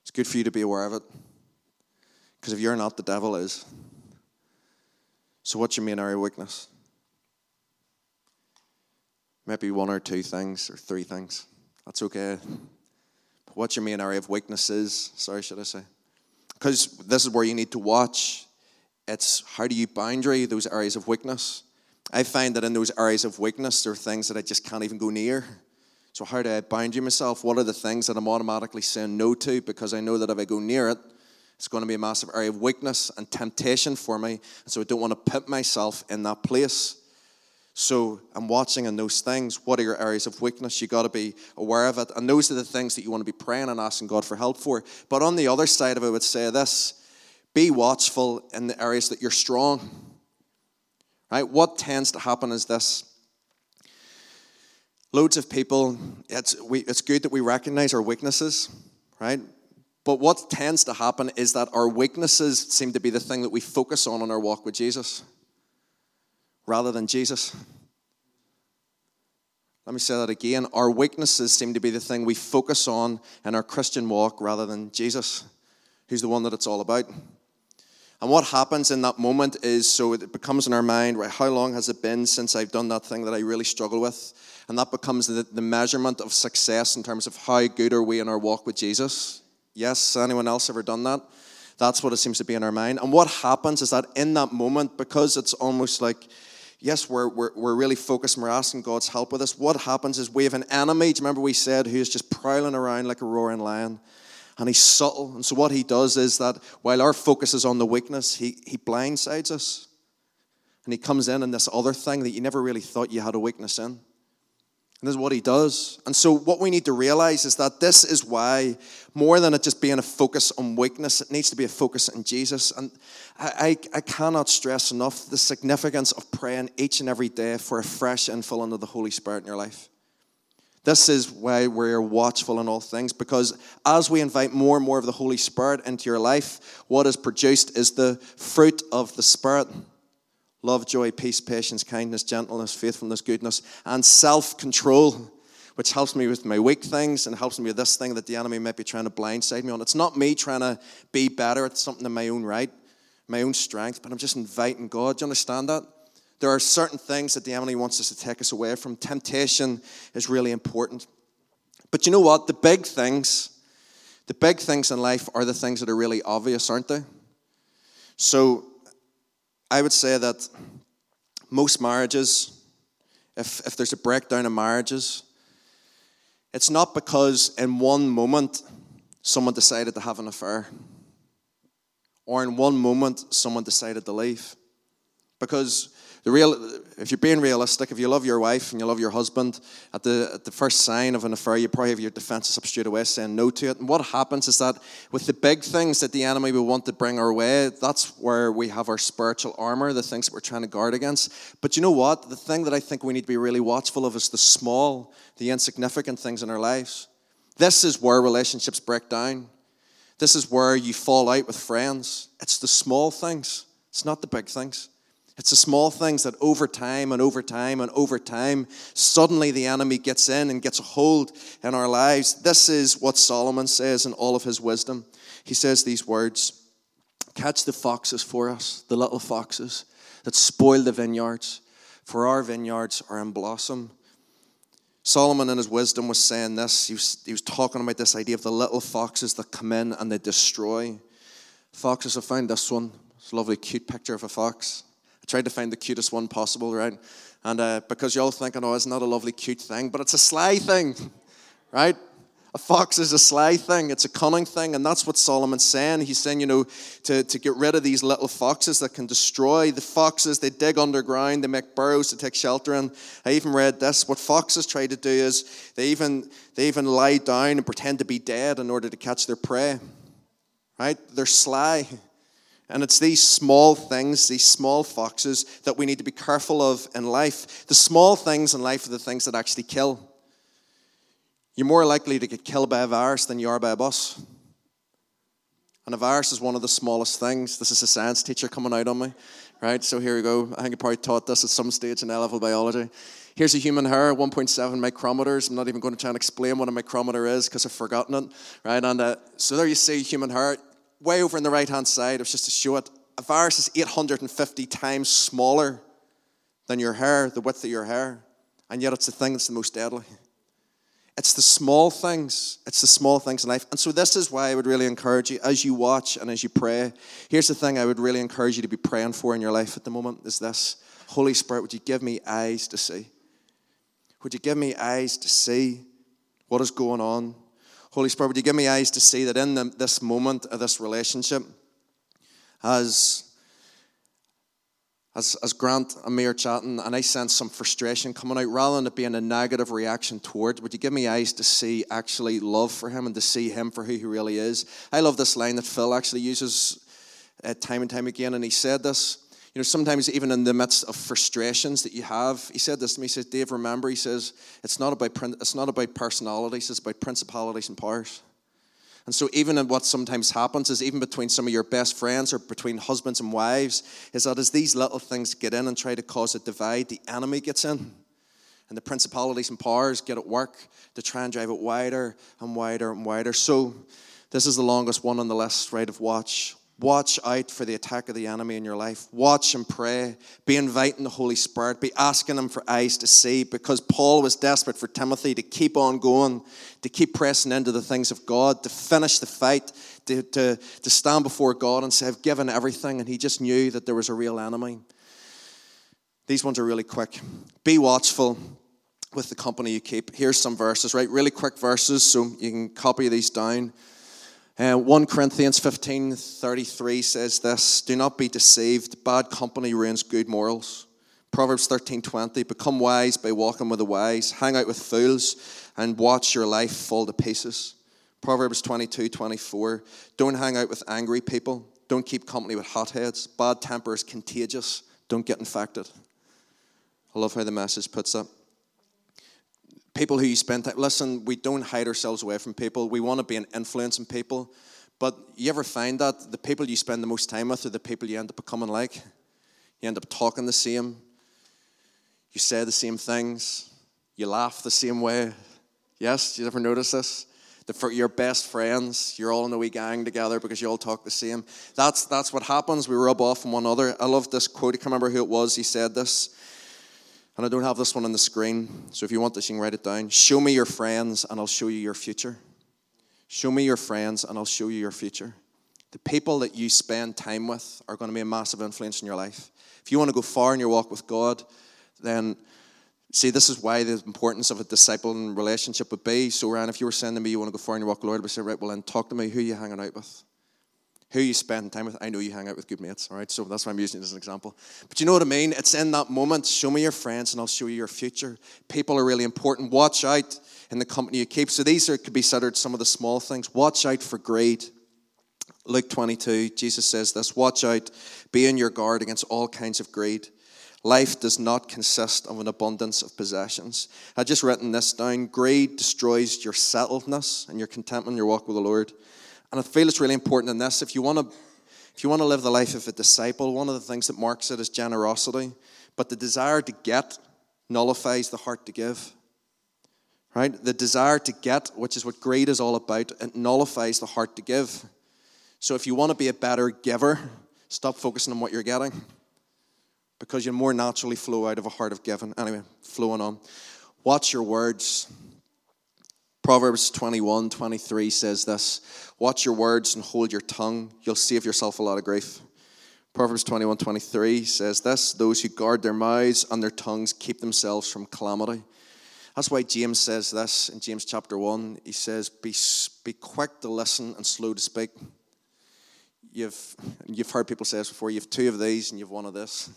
S4: It's good for you to be aware of it. Because if you're not, the devil is. So, what's your main area of weakness? Maybe one or two things or three things. That's okay. But what's your main area of weakness is? Sorry, should I say? Because this is where you need to watch. It's how do you boundary those areas of weakness? I find that in those areas of weakness, there are things that I just can't even go near. So, how do I boundary myself? What are the things that I'm automatically saying no to because I know that if I go near it, it's going to be a massive area of weakness and temptation for me. And so, I don't want to put myself in that place. So I'm watching in those things. What are your areas of weakness? You got to be aware of it. And those are the things that you want to be praying and asking God for help for. But on the other side of it, I would say this be watchful in the areas that you're strong. Right? What tends to happen is this. Loads of people, it's, we, it's good that we recognize our weaknesses, right? But what tends to happen is that our weaknesses seem to be the thing that we focus on in our walk with Jesus rather than Jesus. Let me say that again. Our weaknesses seem to be the thing we focus on in our Christian walk rather than Jesus, who's the one that it's all about. And what happens in that moment is so it becomes in our mind, right, how long has it been since I've done that thing that I really struggle with? And that becomes the, the measurement of success in terms of how good are we in our walk with Jesus. Yes, anyone else ever done that? That's what it seems to be in our mind. And what happens is that in that moment, because it's almost like yes, we're, we're, we're really focused and we're asking God's help with us. What happens is we have an enemy, do you remember we said, who's just prowling around like a roaring lion? And he's subtle. And so what he does is that while our focus is on the weakness, he, he blindsides us. And he comes in in this other thing that you never really thought you had a weakness in. And this is what he does. And so, what we need to realize is that this is why, more than it just being a focus on weakness, it needs to be a focus on Jesus. And I, I, I cannot stress enough the significance of praying each and every day for a fresh infilling of the Holy Spirit in your life. This is why we're watchful in all things, because as we invite more and more of the Holy Spirit into your life, what is produced is the fruit of the Spirit love, joy, peace, patience, kindness, gentleness, faithfulness, goodness, and self control, which helps me with my weak things and helps me with this thing that the enemy might be trying to blindside me on. It's not me trying to be better at something in my own right, my own strength, but I'm just inviting God. Do you understand that? There are certain things that the enemy wants us to take us away from. Temptation is really important. But you know what? The big things, the big things in life are the things that are really obvious, aren't they? So I would say that most marriages, if, if there's a breakdown in marriages, it's not because in one moment someone decided to have an affair, or in one moment someone decided to leave. Because the real, if you're being realistic, if you love your wife and you love your husband, at the, at the first sign of an affair, you probably have your defenses up straight away saying no to it. And what happens is that with the big things that the enemy will want to bring our way, that's where we have our spiritual armor, the things that we're trying to guard against. But you know what? The thing that I think we need to be really watchful of is the small, the insignificant things in our lives. This is where relationships break down. This is where you fall out with friends. It's the small things, it's not the big things. It's the small things that over time and over time and over time, suddenly the enemy gets in and gets a hold in our lives. This is what Solomon says in all of his wisdom. He says these words Catch the foxes for us, the little foxes that spoil the vineyards. for our vineyards are in blossom. Solomon, in his wisdom, was saying this. He was, he was talking about this idea of the little foxes that come in and they destroy. Foxes, I found this one. It's a lovely, cute picture of a fox. Tried to find the cutest one possible, right? And uh, because you're all thinking, oh, isn't that a lovely, cute thing? But it's a sly thing, right? A fox is a sly thing, it's a cunning thing, and that's what Solomon's saying. He's saying, you know, to, to get rid of these little foxes that can destroy. The foxes, they dig underground, they make burrows to take shelter in. I even read this. What foxes try to do is they even, they even lie down and pretend to be dead in order to catch their prey. Right? They're sly. And it's these small things, these small foxes, that we need to be careful of in life. The small things in life are the things that actually kill. You're more likely to get killed by a virus than you are by a bus. And a virus is one of the smallest things. This is a science teacher coming out on me, right? So here we go. I think I probably taught this at some stage in level biology. Here's a human hair, 1.7 micrometers. I'm not even going to try and explain what a micrometer is because I've forgotten it, right? And uh, so there you see human hair. Way over on the right hand side, it's just to show it. A virus is 850 times smaller than your hair, the width of your hair, and yet it's the thing that's the most deadly. It's the small things. It's the small things in life. And so, this is why I would really encourage you as you watch and as you pray. Here's the thing I would really encourage you to be praying for in your life at the moment is this Holy Spirit, would you give me eyes to see? Would you give me eyes to see what is going on? Holy Spirit, would you give me eyes to see that in the, this moment of this relationship, as as, as Grant and me are chatting, and I sense some frustration coming out, rather than it being a negative reaction towards, would you give me eyes to see actually love for him and to see him for who he really is? I love this line that Phil actually uses uh, time and time again, and he said this. You know, sometimes even in the midst of frustrations that you have, he said this to me. He says, "Dave, remember," he says, "it's not about it's not about personalities; it's about principalities and powers." And so, even in what sometimes happens is even between some of your best friends or between husbands and wives, is that as these little things get in and try to cause a divide, the enemy gets in. And the principalities and powers get at work to try and drive it wider and wider and wider. So, this is the longest one on the list, right? Of watch. Watch out for the attack of the enemy in your life. Watch and pray. Be inviting the Holy Spirit. Be asking Him for eyes to see because Paul was desperate for Timothy to keep on going, to keep pressing into the things of God, to finish the fight, to, to, to stand before God and say, I've given everything. And he just knew that there was a real enemy. These ones are really quick. Be watchful with the company you keep. Here's some verses, right? Really quick verses, so you can copy these down. Uh, 1 Corinthians 15 33 says this Do not be deceived. Bad company ruins good morals. Proverbs 13 20 Become wise by walking with the wise. Hang out with fools and watch your life fall to pieces. Proverbs 22 24 Don't hang out with angry people. Don't keep company with hotheads. Bad temper is contagious. Don't get infected. I love how the message puts it people who you spend time listen we don't hide ourselves away from people. We want to be an influence in people. But you ever find that the people you spend the most time with are the people you end up becoming like? You end up talking the same. You say the same things. You laugh the same way. Yes you ever notice this? The, your best friends you're all in a wee gang together because you all talk the same. That's that's what happens. We rub off on one another. I love this quote. I can't remember who it was. He said this and I don't have this one on the screen, so if you want this, you can write it down. Show me your friends, and I'll show you your future. Show me your friends, and I'll show you your future. The people that you spend time with are going to be a massive influence in your life. If you want to go far in your walk with God, then see, this is why the importance of a disciple and relationship would be. So, Ryan, if you were saying to me you want to go far in your walk with Lord, I would say, right, well, then talk to me. Who you hanging out with? Who you spend time with. I know you hang out with good mates, all right? So that's why I'm using it as an example. But you know what I mean? It's in that moment. Show me your friends and I'll show you your future. People are really important. Watch out in the company you keep. So these are, could be considered some of the small things. Watch out for greed. Luke 22, Jesus says this Watch out, be on your guard against all kinds of greed. Life does not consist of an abundance of possessions. I just written this down. Greed destroys your settledness and your contentment in your walk with the Lord. And I feel it's really important in this. If you want to, if you want to live the life of a disciple, one of the things that marks it is generosity. But the desire to get nullifies the heart to give. Right? The desire to get, which is what greed is all about, it nullifies the heart to give. So if you want to be a better giver, stop focusing on what you're getting. because you more naturally flow out of a heart of giving. Anyway, flowing on. Watch your words. Proverbs 21 23 says this Watch your words and hold your tongue. You'll save yourself a lot of grief. Proverbs 21 23 says this Those who guard their mouths and their tongues keep themselves from calamity. That's why James says this in James chapter 1. He says, Be, be quick to listen and slow to speak. You've, you've heard people say this before. You have two of these and you have one of this.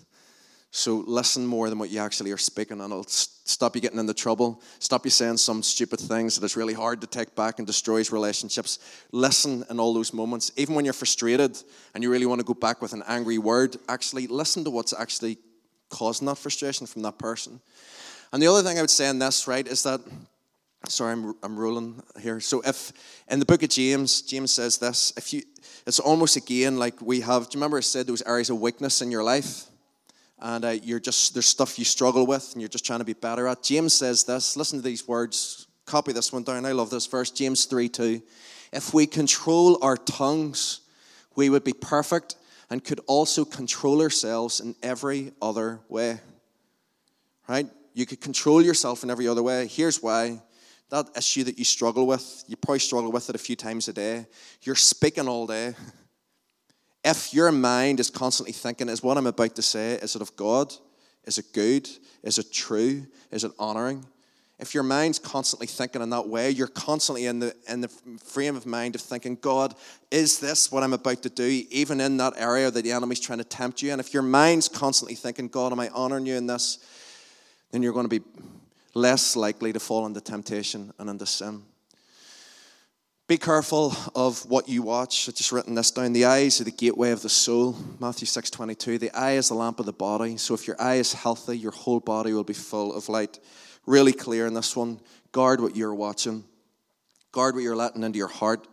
S4: So listen more than what you actually are speaking, and it'll stop you getting into trouble. Stop you saying some stupid things that is really hard to take back and destroys relationships. Listen in all those moments, even when you're frustrated and you really want to go back with an angry word. Actually, listen to what's actually causing that frustration from that person. And the other thing I would say in this, right, is that sorry, I'm, I'm rolling here. So if in the book of James, James says this, if you, it's almost again like we have. Do you remember I said those areas of weakness in your life? And uh, you're just there's stuff you struggle with and you're just trying to be better at. James says this. Listen to these words. Copy this one down. I love this verse. James 3 2. If we control our tongues, we would be perfect and could also control ourselves in every other way. Right? You could control yourself in every other way. Here's why. That issue that you struggle with, you probably struggle with it a few times a day. You're speaking all day. If your mind is constantly thinking, is what I'm about to say, is it of God? Is it good? Is it true? Is it honoring? If your mind's constantly thinking in that way, you're constantly in the, in the frame of mind of thinking, God, is this what I'm about to do, even in that area that the enemy's trying to tempt you? And if your mind's constantly thinking, God, am I honoring you in this? Then you're going to be less likely to fall into temptation and into sin. Be careful of what you watch. I've just written this down. The eyes are the gateway of the soul. Matthew 6 22. The eye is the lamp of the body. So if your eye is healthy, your whole body will be full of light. Really clear in this one. Guard what you're watching. Guard what you're letting into your heart.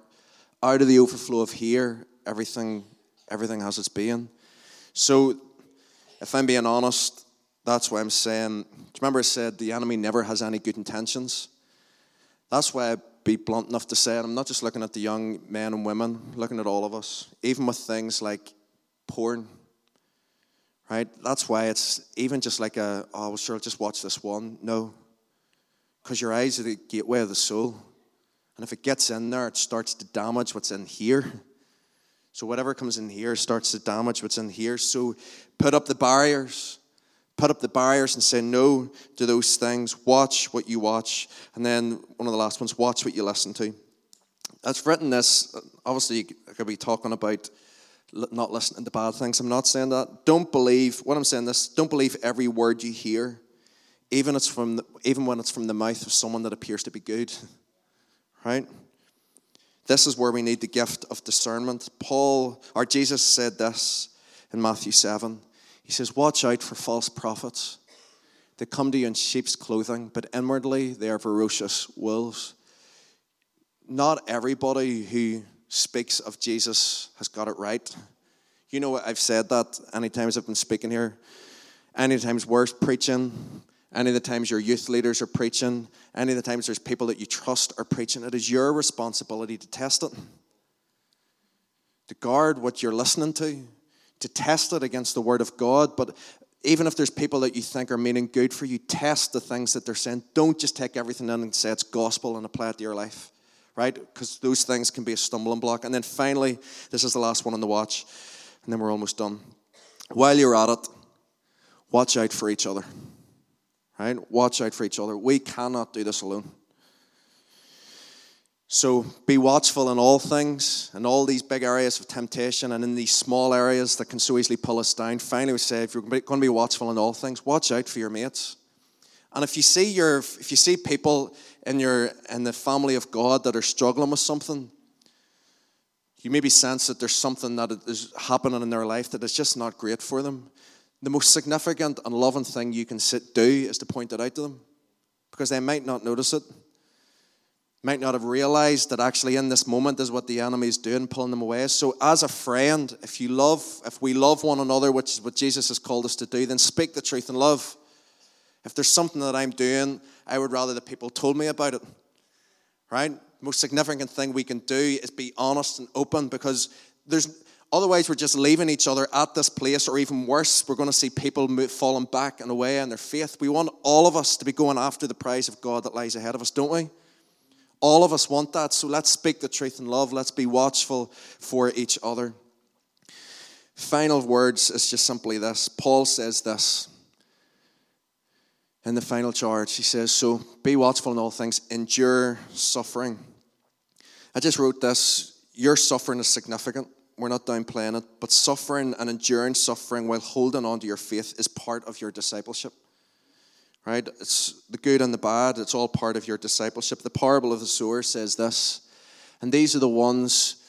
S4: Out of the overflow of here, everything, everything has its being. So if I'm being honest, that's why I'm saying, do you remember I said the enemy never has any good intentions? That's why I be blunt enough to say it. I'm not just looking at the young men and women, looking at all of us, even with things like porn. Right? That's why it's even just like a, oh, sure, I'll just watch this one. No. Because your eyes are the gateway of the soul. And if it gets in there, it starts to damage what's in here. So whatever comes in here starts to damage what's in here. So put up the barriers put up the barriers and say no to those things. Watch what you watch. And then one of the last ones, watch what you listen to. I've written this, obviously, I could be talking about not listening to bad things. I'm not saying that. Don't believe, what I'm saying this, don't believe every word you hear, even, it's from the, even when it's from the mouth of someone that appears to be good. Right? This is where we need the gift of discernment. Paul, or Jesus said this in Matthew 7. He says, Watch out for false prophets. They come to you in sheep's clothing, but inwardly they are ferocious wolves. Not everybody who speaks of Jesus has got it right. You know, I've said that any times I've been speaking here, any times we're preaching, any of the times your youth leaders are preaching, any of the times there's people that you trust are preaching, it is your responsibility to test it, to guard what you're listening to, to test it against the Word of God. But even if there's people that you think are meaning good for you, test the things that they're saying. Don't just take everything in and say it's gospel and apply it to your life, right? Because those things can be a stumbling block. And then finally, this is the last one on the watch, and then we're almost done. While you're at it, watch out for each other, right? Watch out for each other. We cannot do this alone. So be watchful in all things, in all these big areas of temptation, and in these small areas that can so easily pull us down. Finally, we say if you're going to be watchful in all things, watch out for your mates. And if you see your, if you see people in your in the family of God that are struggling with something, you maybe sense that there's something that is happening in their life that is just not great for them. The most significant and loving thing you can sit, do is to point it out to them, because they might not notice it might not have realized that actually in this moment is what the enemy is doing, pulling them away. So, as a friend, if you love, if we love one another, which is what Jesus has called us to do, then speak the truth in love. If there's something that I'm doing, I would rather that people told me about it. Right? Most significant thing we can do is be honest and open because there's Otherwise, we're just leaving each other at this place, or even worse, we're going to see people move, falling back and away in their faith. We want all of us to be going after the prize of God that lies ahead of us, don't we? All of us want that. So let's speak the truth in love. Let's be watchful for each other. Final words is just simply this Paul says this in the final charge. He says, So be watchful in all things, endure suffering. I just wrote this Your suffering is significant. We're not downplaying it, but suffering and enduring suffering while holding on to your faith is part of your discipleship. Right? It's the good and the bad, it's all part of your discipleship. The parable of the sower says this, and these are the ones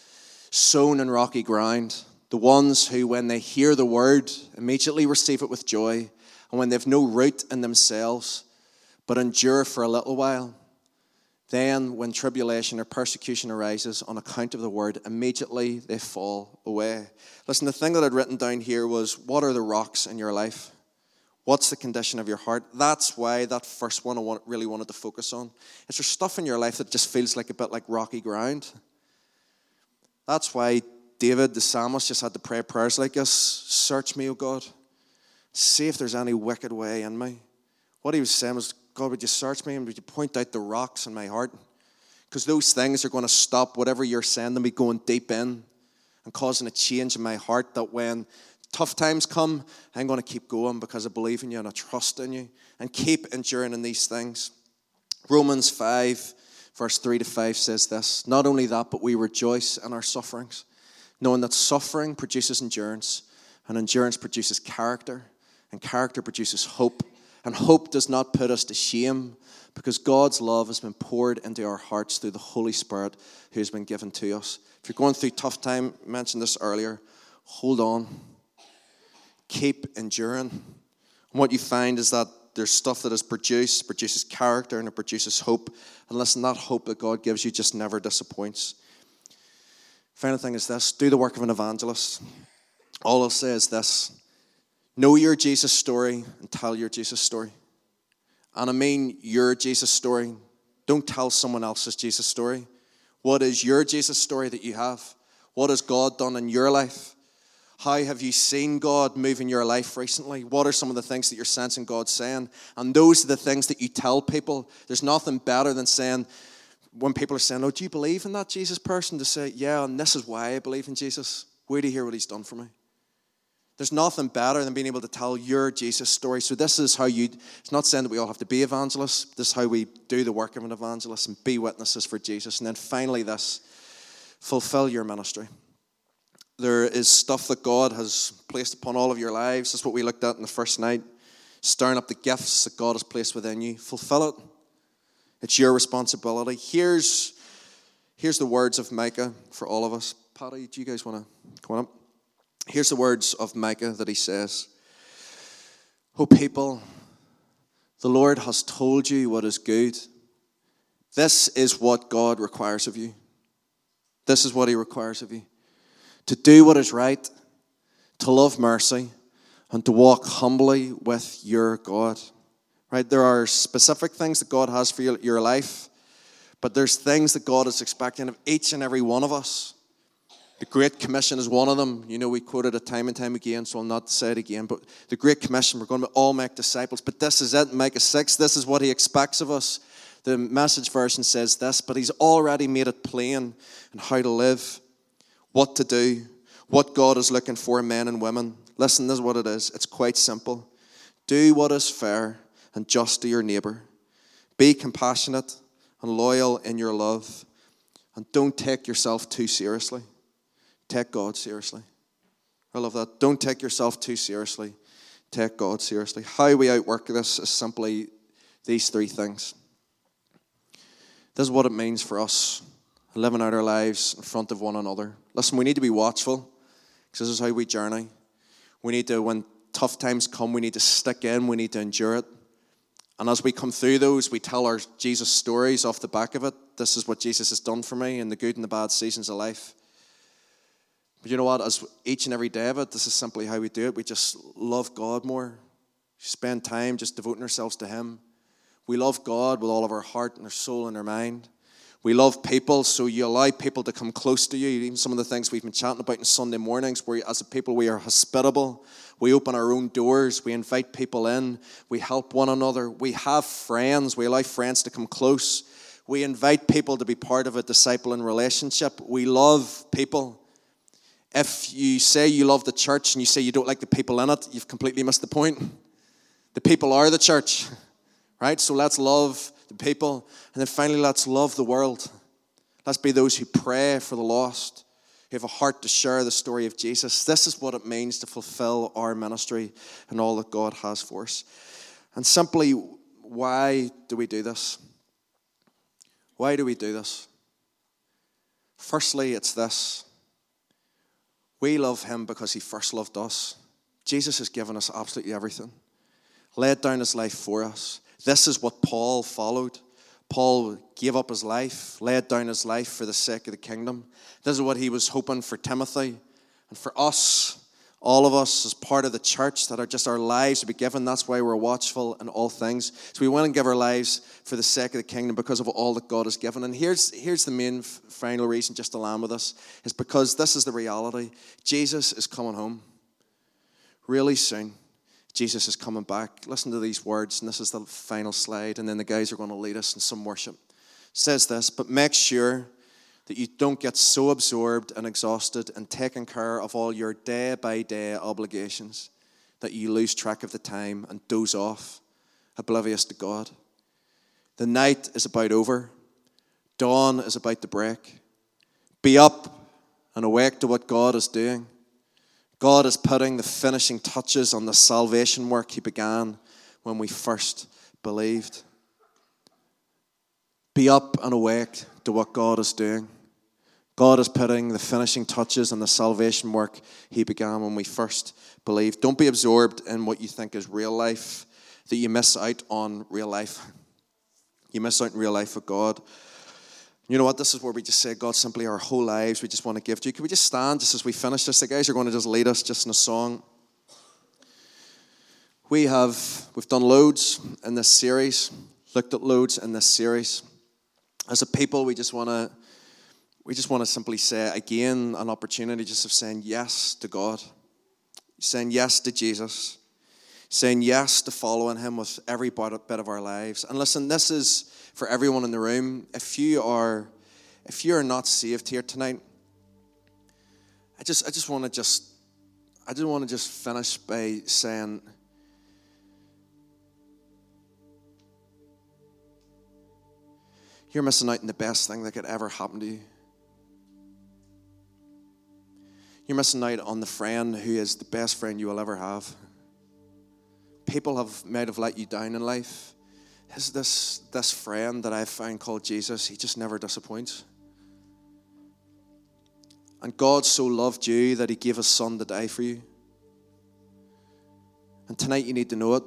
S4: sown in rocky ground, the ones who, when they hear the word, immediately receive it with joy and when they've no root in themselves, but endure for a little while, then when tribulation or persecution arises on account of the word, immediately they fall away. Listen, the thing that I'd written down here was what are the rocks in your life? What's the condition of your heart? That's why that first one I want, really wanted to focus on. Is there stuff in your life that just feels like a bit like rocky ground? That's why David, the psalmist, just had to pray prayers like this Search me, O God See if there's any wicked way in me. What he was saying was, God, would you search me and would you point out the rocks in my heart? Because those things are going to stop whatever you're sending me going deep in and causing a change in my heart that when tough times come, I'm going to keep going because I believe in you and I trust in you and keep enduring in these things. Romans 5, verse 3 to 5 says this Not only that, but we rejoice in our sufferings, knowing that suffering produces endurance, and endurance produces character and character produces hope. And hope does not put us to shame because God's love has been poured into our hearts through the Holy Spirit who has been given to us. If you're going through tough time, I mentioned this earlier, hold on. Keep enduring. And what you find is that there's stuff that is produced, produces character, and it produces hope. And listen, that hope that God gives you just never disappoints. Final thing is this do the work of an evangelist. All I'll say is this Know your Jesus story and tell your Jesus story. And I mean your Jesus story. Don't tell someone else's Jesus story. What is your Jesus story that you have? What has God done in your life? How have you seen God move in your life recently? What are some of the things that you're sensing God saying? And those are the things that you tell people. There's nothing better than saying, when people are saying, Oh, do you believe in that Jesus person? To say, Yeah, and this is why I believe in Jesus. Wait to hear what he's done for me. There's nothing better than being able to tell your Jesus story. So, this is how you, it's not saying that we all have to be evangelists. This is how we do the work of an evangelist and be witnesses for Jesus. And then finally, this fulfill your ministry. There is stuff that God has placed upon all of your lives. That's what we looked at in the first night. Stirring up the gifts that God has placed within you. Fulfill it. It's your responsibility. Here's, here's the words of Micah for all of us. Patty, do you guys want to come on up? Here's the words of Micah that he says O people, the Lord has told you what is good. This is what God requires of you. This is what he requires of you to do what is right, to love mercy, and to walk humbly with your God. Right? There are specific things that God has for your life, but there's things that God is expecting of each and every one of us. The Great Commission is one of them. You know, we quoted it time and time again, so I'll not say it again. But the Great Commission, we're going to all make disciples. But this is it, Micah 6. This is what he expects of us. The message version says this, but he's already made it plain and how to live, what to do, what God is looking for men and women. Listen, this is what it is. It's quite simple. Do what is fair and just to your neighbor. Be compassionate and loyal in your love. And don't take yourself too seriously. Take God seriously. I love that. Don't take yourself too seriously. Take God seriously. How we outwork this is simply these three things. This is what it means for us living out our lives in front of one another. Listen, we need to be watchful because this is how we journey. We need to, when tough times come, we need to stick in, we need to endure it. And as we come through those, we tell our Jesus stories off the back of it. This is what Jesus has done for me in the good and the bad seasons of life. But you know what? As each and every day of it, this is simply how we do it. We just love God more. Spend time just devoting ourselves to Him. We love God with all of our heart and our soul and our mind. We love people, so you allow people to come close to you. Even some of the things we've been chatting about in Sunday mornings, where as a people we are hospitable. We open our own doors. We invite people in. We help one another. We have friends. We allow friends to come close. We invite people to be part of a discipling relationship. We love people. If you say you love the church and you say you don't like the people in it, you've completely missed the point. The people are the church, right? So let's love the people. And then finally, let's love the world. Let's be those who pray for the lost, who have a heart to share the story of Jesus. This is what it means to fulfill our ministry and all that God has for us. And simply, why do we do this? Why do we do this? Firstly, it's this we love him because he first loved us. Jesus has given us absolutely everything, laid down his life for us. This is what Paul followed. Paul gave up his life, laid down his life for the sake of the kingdom. This is what he was hoping for Timothy and for us, all of us as part of the church, that are just our lives to be given. That's why we're watchful in all things. So we want to give our lives for the sake of the kingdom because of all that God has given. And here's, here's the main final reason just to land with us is because this is the reality. Jesus is coming home really soon. Jesus is coming back. Listen to these words, and this is the final slide, and then the guys are going to lead us in some worship. It says this, but make sure that you don't get so absorbed and exhausted and taking care of all your day by day obligations that you lose track of the time and doze off, oblivious to God. The night is about over, dawn is about to break. Be up and awake to what God is doing. God is putting the finishing touches on the salvation work He began when we first believed. Be up and awake to what God is doing. God is putting the finishing touches on the salvation work He began when we first believed. Don't be absorbed in what you think is real life, that you miss out on real life. You miss out on real life with God. You know what? This is where we just say, God, simply our whole lives we just want to give to you. Can we just stand just as we finish this? The guys are going to just lead us just in a song. We have we've done loads in this series, looked at loads in this series. As a people, we just want to we just want to simply say again an opportunity just of saying yes to God, saying yes to Jesus, saying yes to following Him with every bit of our lives. And listen, this is for everyone in the room. If you are if you are not saved here tonight, I just I just want to just I just want to just finish by saying you're missing out on the best thing that could ever happen to you. You're missing out on the friend who is the best friend you will ever have. People have might have let you down in life. Is this this friend that I've found called Jesus, he just never disappoints. And God so loved you that he gave his son to die for you. And tonight you need to know it.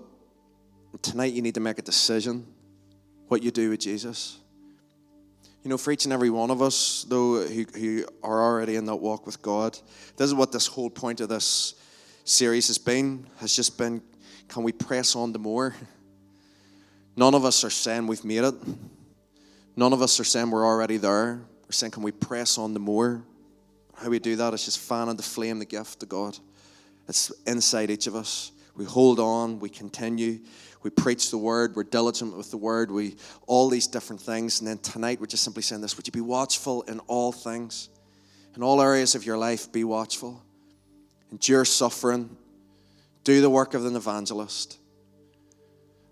S4: And tonight you need to make a decision what you do with Jesus. You know, for each and every one of us, though, who, who are already in that walk with God, this is what this whole point of this series has been, has just been, can we press on to more? None of us are saying we've made it. None of us are saying we're already there. We're saying, can we press on the more? How we do that is just fanning the flame, the gift to God. It's inside each of us. We hold on, we continue, we preach the word, we're diligent with the word, we all these different things. And then tonight we're just simply saying this Would you be watchful in all things? In all areas of your life, be watchful. Endure suffering. Do the work of an evangelist.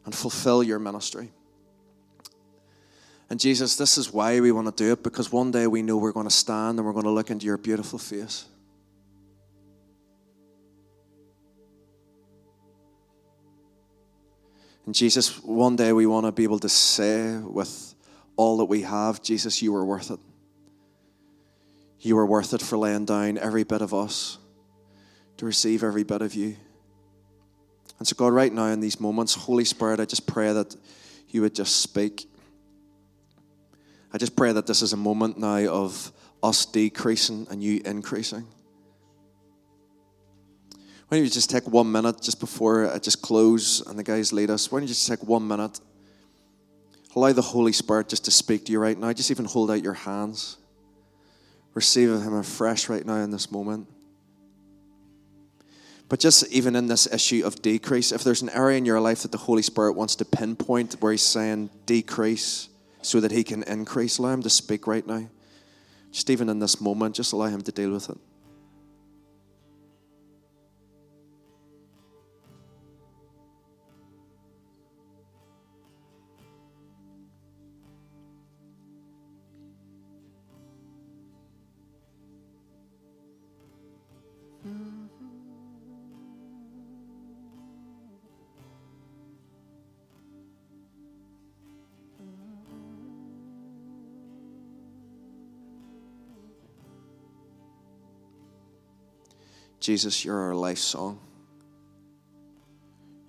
S4: And fulfill your ministry. And Jesus, this is why we want to do it because one day we know we're going to stand and we're going to look into your beautiful face. And Jesus, one day we want to be able to say with all that we have, Jesus, you were worth it. You were worth it for laying down every bit of us to receive every bit of you. And so, God, right now in these moments, Holy Spirit, I just pray that you would just speak. I just pray that this is a moment now of us decreasing and you increasing. Why don't you just take one minute just before I just close and the guys lead us? Why don't you just take one minute Allow the Holy Spirit just to speak to you right now. Just even hold out your hands. Receive Him afresh right now in this moment. But just even in this issue of decrease, if there's an area in your life that the Holy Spirit wants to pinpoint where He's saying decrease so that He can increase, allow Him to speak right now. Just even in this moment, just allow Him to deal with it. Jesus, you're our life song.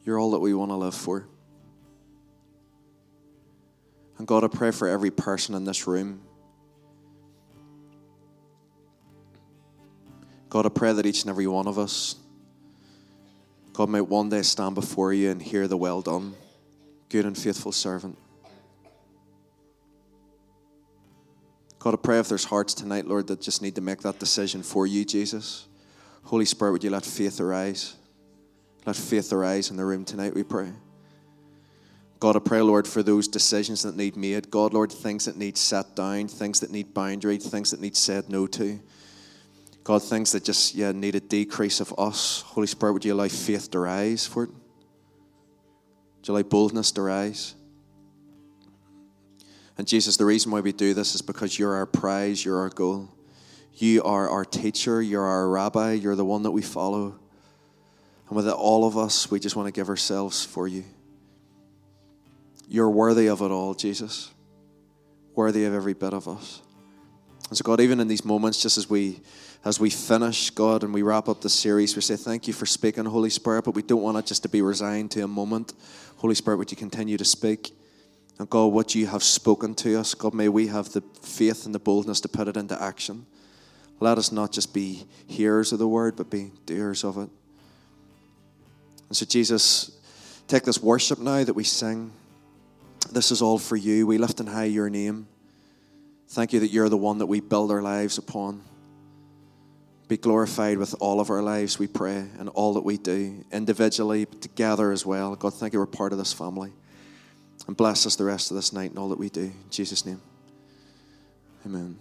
S4: You're all that we want to live for. And God, I pray for every person in this room. God, I pray that each and every one of us, God, might one day stand before you and hear the well done, good and faithful servant. God, I pray if there's hearts tonight, Lord, that just need to make that decision for you, Jesus. Holy Spirit, would you let faith arise? Let faith arise in the room tonight, we pray. God, I pray, Lord, for those decisions that need made. God, Lord, things that need set down, things that need boundary, things that need said no to. God, things that just yeah, need a decrease of us. Holy Spirit, would you allow faith to rise for it? Would you allow boldness to rise? And Jesus, the reason why we do this is because you're our prize, you're our goal. You are our teacher, you're our rabbi, you're the one that we follow. And with all of us, we just want to give ourselves for you. You're worthy of it all, Jesus. Worthy of every bit of us. And so, God, even in these moments, just as we as we finish, God, and we wrap up the series, we say thank you for speaking, Holy Spirit, but we don't want it just to be resigned to a moment. Holy Spirit, would you continue to speak? And God, what you have spoken to us, God, may we have the faith and the boldness to put it into action. Let us not just be hearers of the word, but be doers of it. And so, Jesus, take this worship now that we sing. This is all for you. We lift and high your name. Thank you that you're the one that we build our lives upon. Be glorified with all of our lives, we pray, and all that we do, individually, but together as well. God, thank you we're part of this family. And bless us the rest of this night and all that we do. In Jesus' name. Amen.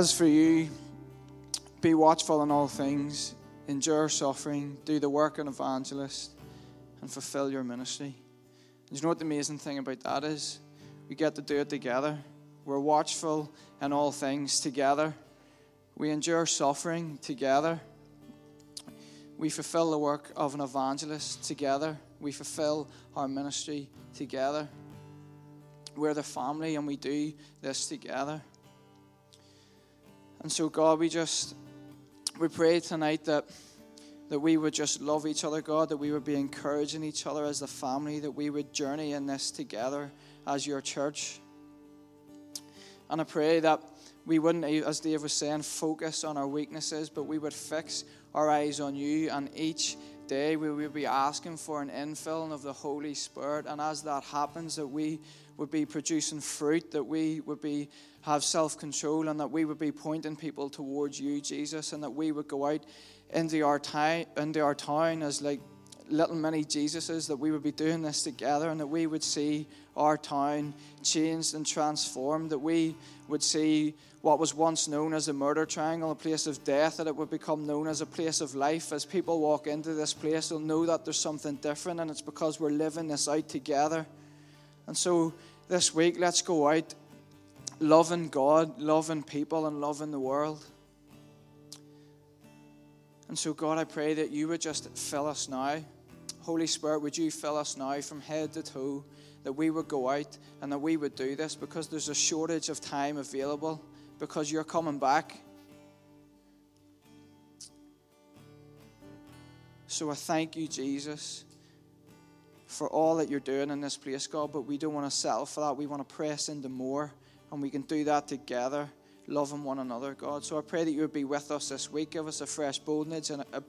S2: As for you, be watchful in all things, endure suffering, do the work of an evangelist, and fulfill your ministry. And you know what the amazing thing about that is? We get to do it together. We're watchful in all things together. We endure suffering together. We fulfill the work of an evangelist together. We fulfill our ministry together. We're the family and we do this together. And so, God, we just we pray tonight that that we would just love each other, God, that we would be encouraging each other as a family, that we would journey in this together as your church. And I pray that we wouldn't, as Dave was saying, focus on our weaknesses, but we would fix our eyes on you. And each day we would be asking for an infilling of the Holy Spirit. And as that happens, that we would be producing fruit, that we would be have self-control, and that we would be pointing people towards you, Jesus, and that we would go out into our time, into our town as like little mini Jesuses, that we would be doing this together, and that we would see our town changed and transformed, that we would see what was once known as a murder triangle, a place of death, that it would become known as a place of life. As people walk into this place, they'll know that there's something different, and it's because we're living this out together. And so this week, let's go out loving God, loving people, and loving the world. And so, God, I pray that you would just fill us now. Holy Spirit, would you fill us now from head to toe, that we would go out and that we would do this because there's a shortage of time available, because you're coming back. So I thank you, Jesus, for all that you're doing in this place, God, but we don't want to settle for that. We want to press into more, and we can do that together loving one another, God. So I pray that you would be with us this week. Give us a fresh boldness and a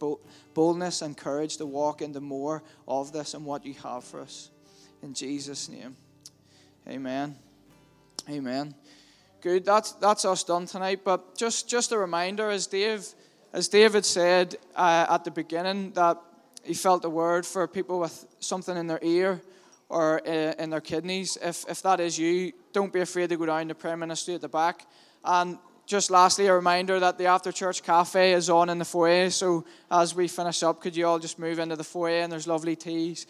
S2: boldness and courage to walk into more of this and what you have for us. In Jesus' name. Amen. Amen. Good. That's that's us done tonight. But just just a reminder, as Dave as David said uh, at the beginning, that he felt a word for people with something in their ear or uh, in their kidneys. If if that is you, don't be afraid to go down to prayer ministry at the back. And just lastly, a reminder that the after church cafe is on in the foyer. So as we finish up, could you all just move into the foyer and there's lovely teas